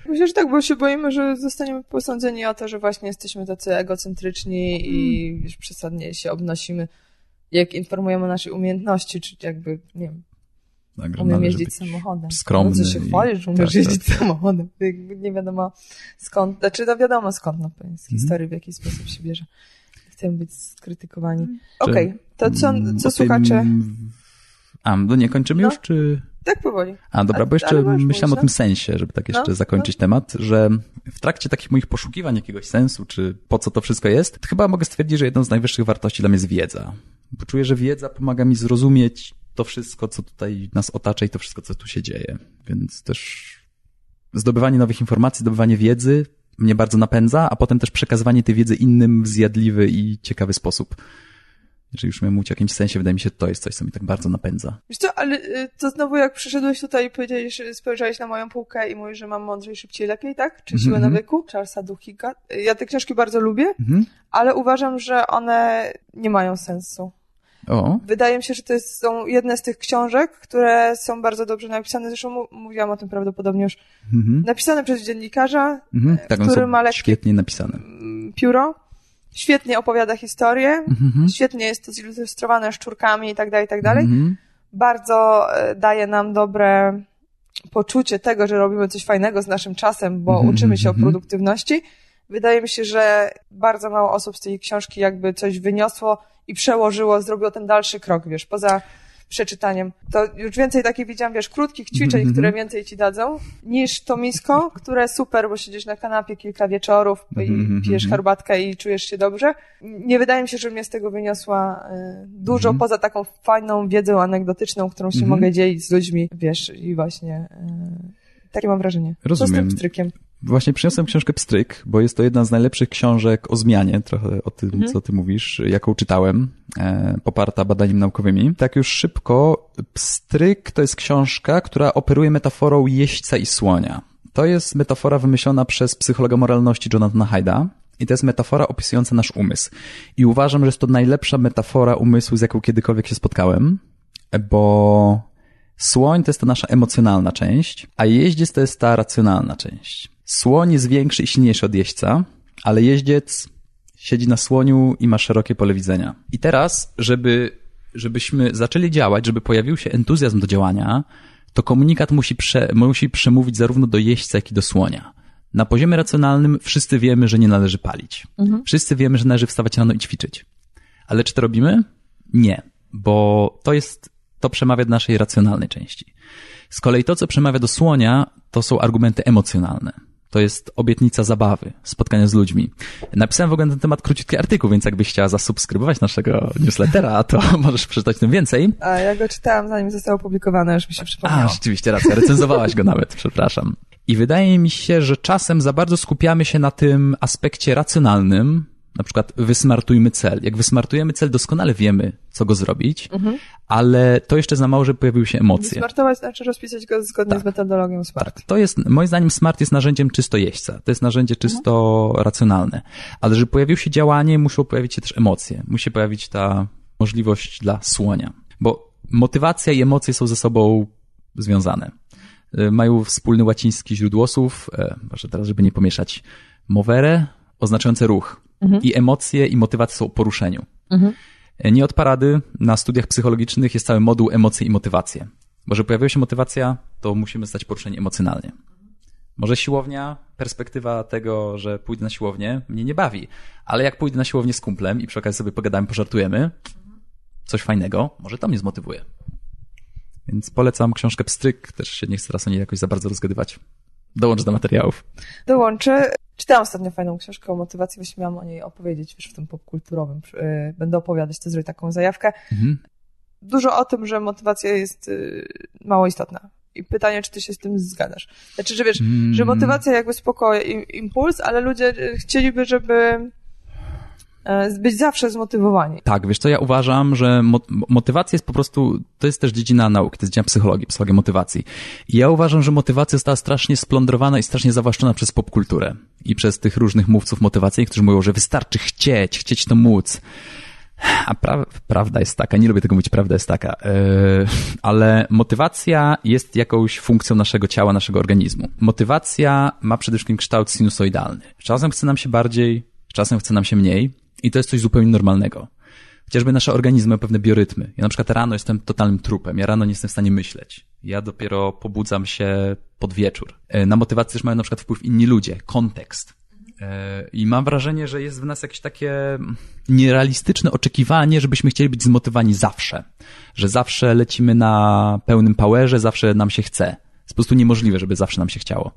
Myślę, że tak, bo się boimy, że zostaniemy posądzeni o to, że właśnie jesteśmy tacy egocentryczni i hmm. wiesz, przesadnie się obnosimy, jak informujemy o naszej umiejętności, czy jakby, nie wiem, tak, umiem jeździć samochodem. Skromny. No, co się chwalisz, że umiesz tak, jeździć tak. samochodem. Nie wiadomo skąd, znaczy no wiadomo skąd, no, z mhm. historii w jaki sposób się bierze. Chcemy być skrytykowani. Mhm. Okej, okay, to co, co słuchacze... A, no nie kończymy no. już, czy... Tak, powoli. A dobra, bo jeszcze myślałem o tym sensie, żeby tak jeszcze no, zakończyć no. temat, że w trakcie takich moich poszukiwań jakiegoś sensu, czy po co to wszystko jest, to chyba mogę stwierdzić, że jedną z najwyższych wartości dla mnie jest wiedza. Bo czuję, że wiedza pomaga mi zrozumieć to wszystko, co tutaj nas otacza i to wszystko, co tu się dzieje. Więc też zdobywanie nowych informacji, zdobywanie wiedzy mnie bardzo napędza, a potem też przekazywanie tej wiedzy innym w zjadliwy i ciekawy sposób. Jeżeli już miałem mówić o jakimś sensie, wydaje mi się, że to jest coś, co mi tak bardzo napędza. Wiesz co, ale y, to znowu jak przyszedłeś tutaj i powiedziałeś, spojrzałeś na moją półkę i mówisz, że mam mądrzej, szybciej, lepiej, tak? Czy siłę mm -hmm. nawyku? Charlesa Duhigga. Ja te książki bardzo lubię, mm -hmm. ale uważam, że one nie mają sensu. O. Wydaje mi się, że to są jedne z tych książek, które są bardzo dobrze napisane. Zresztą mówiłam o tym prawdopodobnie już. Mhm. Napisane przez dziennikarza, mhm. tak, który ma lekkie świetnie napisane. pióro. Świetnie opowiada historię. Mhm. Świetnie jest to zilustrowane szczurkami i tak dalej, i tak dalej. Mhm. Bardzo e, daje nam dobre poczucie tego, że robimy coś fajnego z naszym czasem, bo mhm, uczymy się o produktywności. Wydaje mi się, że bardzo mało osób z tej książki jakby coś wyniosło i przełożyło, zrobiło ten dalszy krok, wiesz, poza przeczytaniem. To już więcej takich widziałam, wiesz, krótkich ćwiczeń, mm -hmm. które więcej ci dadzą, niż to misko, które super, bo siedzisz na kanapie kilka wieczorów i mm -hmm. pijesz herbatkę i czujesz się dobrze. Nie wydaje mi się, że mnie z tego wyniosła y, dużo, mm -hmm. poza taką fajną wiedzą anegdotyczną, którą się mhm. mogę dzielić z ludźmi, wiesz, i właśnie y, takie mam wrażenie. Rozumiem. Z tym Właśnie przyniosłem książkę Pstryk, bo jest to jedna z najlepszych książek o zmianie, trochę o tym, mhm. co ty mówisz, jaką czytałem, e, poparta badaniami naukowymi. Tak już szybko, Pstryk to jest książka, która operuje metaforą jeźdźca i słonia. To jest metafora wymyślona przez psychologa moralności Jonathana Hyda. I to jest metafora opisująca nasz umysł. I uważam, że jest to najlepsza metafora umysłu, z jaką kiedykolwiek się spotkałem, bo Słoń to jest ta nasza emocjonalna część, a jeździec to jest ta racjonalna część. Słoń jest większy i silniejszy od jeźdźca, ale jeździec siedzi na słoniu i ma szerokie pole widzenia. I teraz, żeby, żebyśmy zaczęli działać, żeby pojawił się entuzjazm do działania, to komunikat musi, prze, musi przemówić zarówno do jeźdźca, jak i do słonia. Na poziomie racjonalnym wszyscy wiemy, że nie należy palić. Mhm. Wszyscy wiemy, że należy wstawać rano i ćwiczyć. Ale czy to robimy? Nie, bo to jest, to przemawia do naszej racjonalnej części. Z kolei to, co przemawia do słonia, to są argumenty emocjonalne. To jest obietnica zabawy, spotkania z ludźmi. Napisałem w ogóle na ten temat króciutki artykuł, więc jakbyś chciała zasubskrybować naszego newslettera, to możesz przeczytać tym więcej. A ja go czytałam zanim został opublikowany, już mi się przypomniało. A, rzeczywiście, racja, recenzowałaś go nawet, przepraszam. I wydaje mi się, że czasem za bardzo skupiamy się na tym aspekcie racjonalnym, na przykład wysmartujmy cel. Jak wysmartujemy cel, doskonale wiemy, co go zrobić, mhm. ale to jeszcze za mało, żeby pojawiły się emocje. Wysmartować znaczy rozpisać go zgodnie tak. z metodologią SMART. Tak. To jest, moim zdaniem SMART jest narzędziem czysto jeźdźca. To jest narzędzie czysto mhm. racjonalne. Ale żeby pojawiło się działanie, muszą pojawić się też emocje. Musi pojawić ta możliwość dla słonia. Bo motywacja i emocje są ze sobą związane. Y, mają wspólny łaciński źródłosłów, e, może teraz, żeby nie pomieszać, movere, oznaczające ruch. Mhm. I emocje i motywacje są o poruszeniu. Mhm. Nie od parady, na studiach psychologicznych jest cały moduł emocje i motywacje. Bo że pojawiła się motywacja, to musimy zostać poruszeni emocjonalnie. Może siłownia, perspektywa tego, że pójdę na siłownię, mnie nie bawi. Ale jak pójdę na siłownię z kumplem i przy okazji sobie pogadamy, pożartujemy, coś fajnego, może to mnie zmotywuje. Więc polecam książkę Pstryk, też się nie chcę teraz o niej jakoś za bardzo rozgadywać. Dołącz do materiałów. Dołączę. Czytałam ostatnio fajną książkę o motywacji, właśnie miałam o niej opowiedzieć wiesz, w tym popkulturowym. Y, będę opowiadać, to zrobię taką zajawkę. Mhm. Dużo o tym, że motywacja jest y, mało istotna. I pytanie, czy ty się z tym zgadzasz. Znaczy, że wiesz, mm. że motywacja jakby spoko, impuls, ale ludzie chcieliby, żeby E, być zawsze zmotywowani. Tak, wiesz co, ja uważam, że motywacja jest po prostu, to jest też dziedzina nauki, to jest dziedzina psychologii, psychologii motywacji. I ja uważam, że motywacja została strasznie splądrowana i strasznie zawłaszczona przez popkulturę i przez tych różnych mówców motywacyjnych, którzy mówią, że wystarczy chcieć, chcieć to móc. A pra prawda jest taka, nie lubię tego mówić, prawda jest taka, yy, ale motywacja jest jakąś funkcją naszego ciała, naszego organizmu. Motywacja ma przede wszystkim kształt sinusoidalny. Czasem chce nam się bardziej, czasem chce nam się mniej, i to jest coś zupełnie normalnego. Chociażby nasze organizmy mają pewne biorytmy. Ja na przykład rano jestem totalnym trupem. Ja rano nie jestem w stanie myśleć. Ja dopiero pobudzam się pod wieczór. E, na motywację też mają na przykład wpływ inni ludzie, kontekst. E, I mam wrażenie, że jest w nas jakieś takie nierealistyczne oczekiwanie, żebyśmy chcieli być zmotywowani zawsze. Że zawsze lecimy na pełnym powerze, zawsze nam się chce. Jest po prostu niemożliwe, żeby zawsze nam się chciało.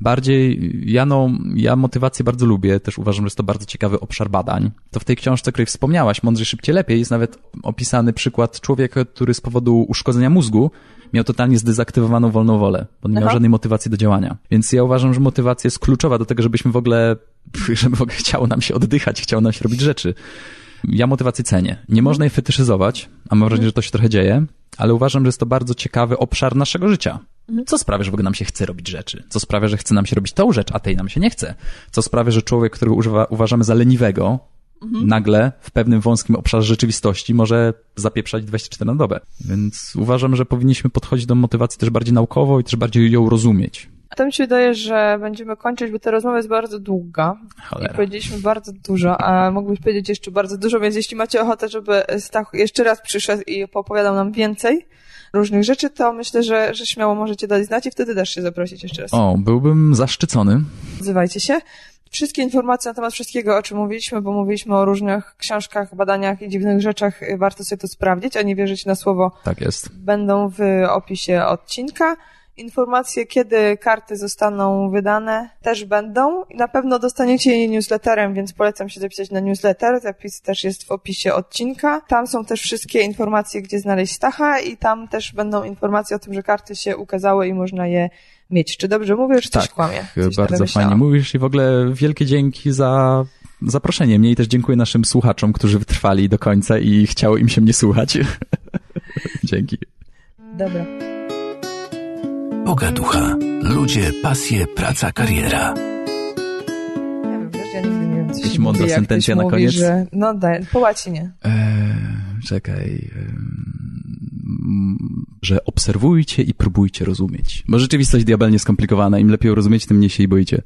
Bardziej, ja, no, ja motywację bardzo lubię, też uważam, że jest to bardzo ciekawy obszar badań. To w tej książce, o której wspomniałaś, Mądrzej, Szybciej, Lepiej, jest nawet opisany przykład człowieka, który z powodu uszkodzenia mózgu miał totalnie zdezaktywowaną wolną wolę, bo nie miał Aha. żadnej motywacji do działania. Więc ja uważam, że motywacja jest kluczowa do tego, żebyśmy w ogóle, żeby w ogóle chciało nam się oddychać, chciało nam się robić rzeczy. Ja motywację cenię. Nie można jej fetyszyzować, a mam wrażenie, że to się trochę dzieje, ale uważam, że jest to bardzo ciekawy obszar naszego życia. Co sprawia, że w ogóle nam się chce robić rzeczy? Co sprawia, że chce nam się robić tą rzecz, a tej nam się nie chce? Co sprawia, że człowiek, który używa, uważamy za leniwego, mhm. nagle w pewnym wąskim obszarze rzeczywistości może zapieprzać 24 na dobę. Więc uważam, że powinniśmy podchodzić do motywacji też bardziej naukowo i też bardziej ją rozumieć. A to mi się wydaje, że będziemy kończyć, bo ta rozmowa jest bardzo długa. Cholera. I powiedzieliśmy bardzo dużo, a mógłbyś powiedzieć jeszcze bardzo dużo, więc jeśli macie ochotę, żeby Stach jeszcze raz przyszedł i opowiadał nam więcej, różnych rzeczy, to myślę, że, że śmiało możecie dać znać i wtedy też się zaprosić jeszcze raz. O, byłbym zaszczycony. Odzywajcie się. Wszystkie informacje na temat wszystkiego, o czym mówiliśmy, bo mówiliśmy o różnych książkach, badaniach i dziwnych rzeczach, warto sobie to sprawdzić, a nie wierzyć na słowo. Tak jest. Będą w opisie odcinka. Informacje, kiedy karty zostaną wydane, też będą. Na pewno dostaniecie je newsletterem, więc polecam się zapisać na newsletter. Zapis też jest w opisie odcinka. Tam są też wszystkie informacje, gdzie znaleźć Stacha i tam też będą informacje o tym, że karty się ukazały i można je mieć. Czy dobrze mówię, czy tak, coś kłamie? Coś bardzo fajnie mówisz i w ogóle wielkie dzięki za zaproszenie mnie i też dziękuję naszym słuchaczom, którzy wytrwali do końca i chciało im się mnie słuchać. Dzięki. Dobra. Pogaducha. Ludzie, pasje, praca, kariera. Ja wiem, wiesz, ja nigdy nie wiem, co Jakaś mądra mówi, sentencja na mówi, koniec? Że... No daj, po łacinie. Eee, czekaj. Eee, że obserwujcie i próbujcie rozumieć. Bo rzeczywistość diabelnie skomplikowana, im lepiej rozumieć, tym mniej się jej boicie.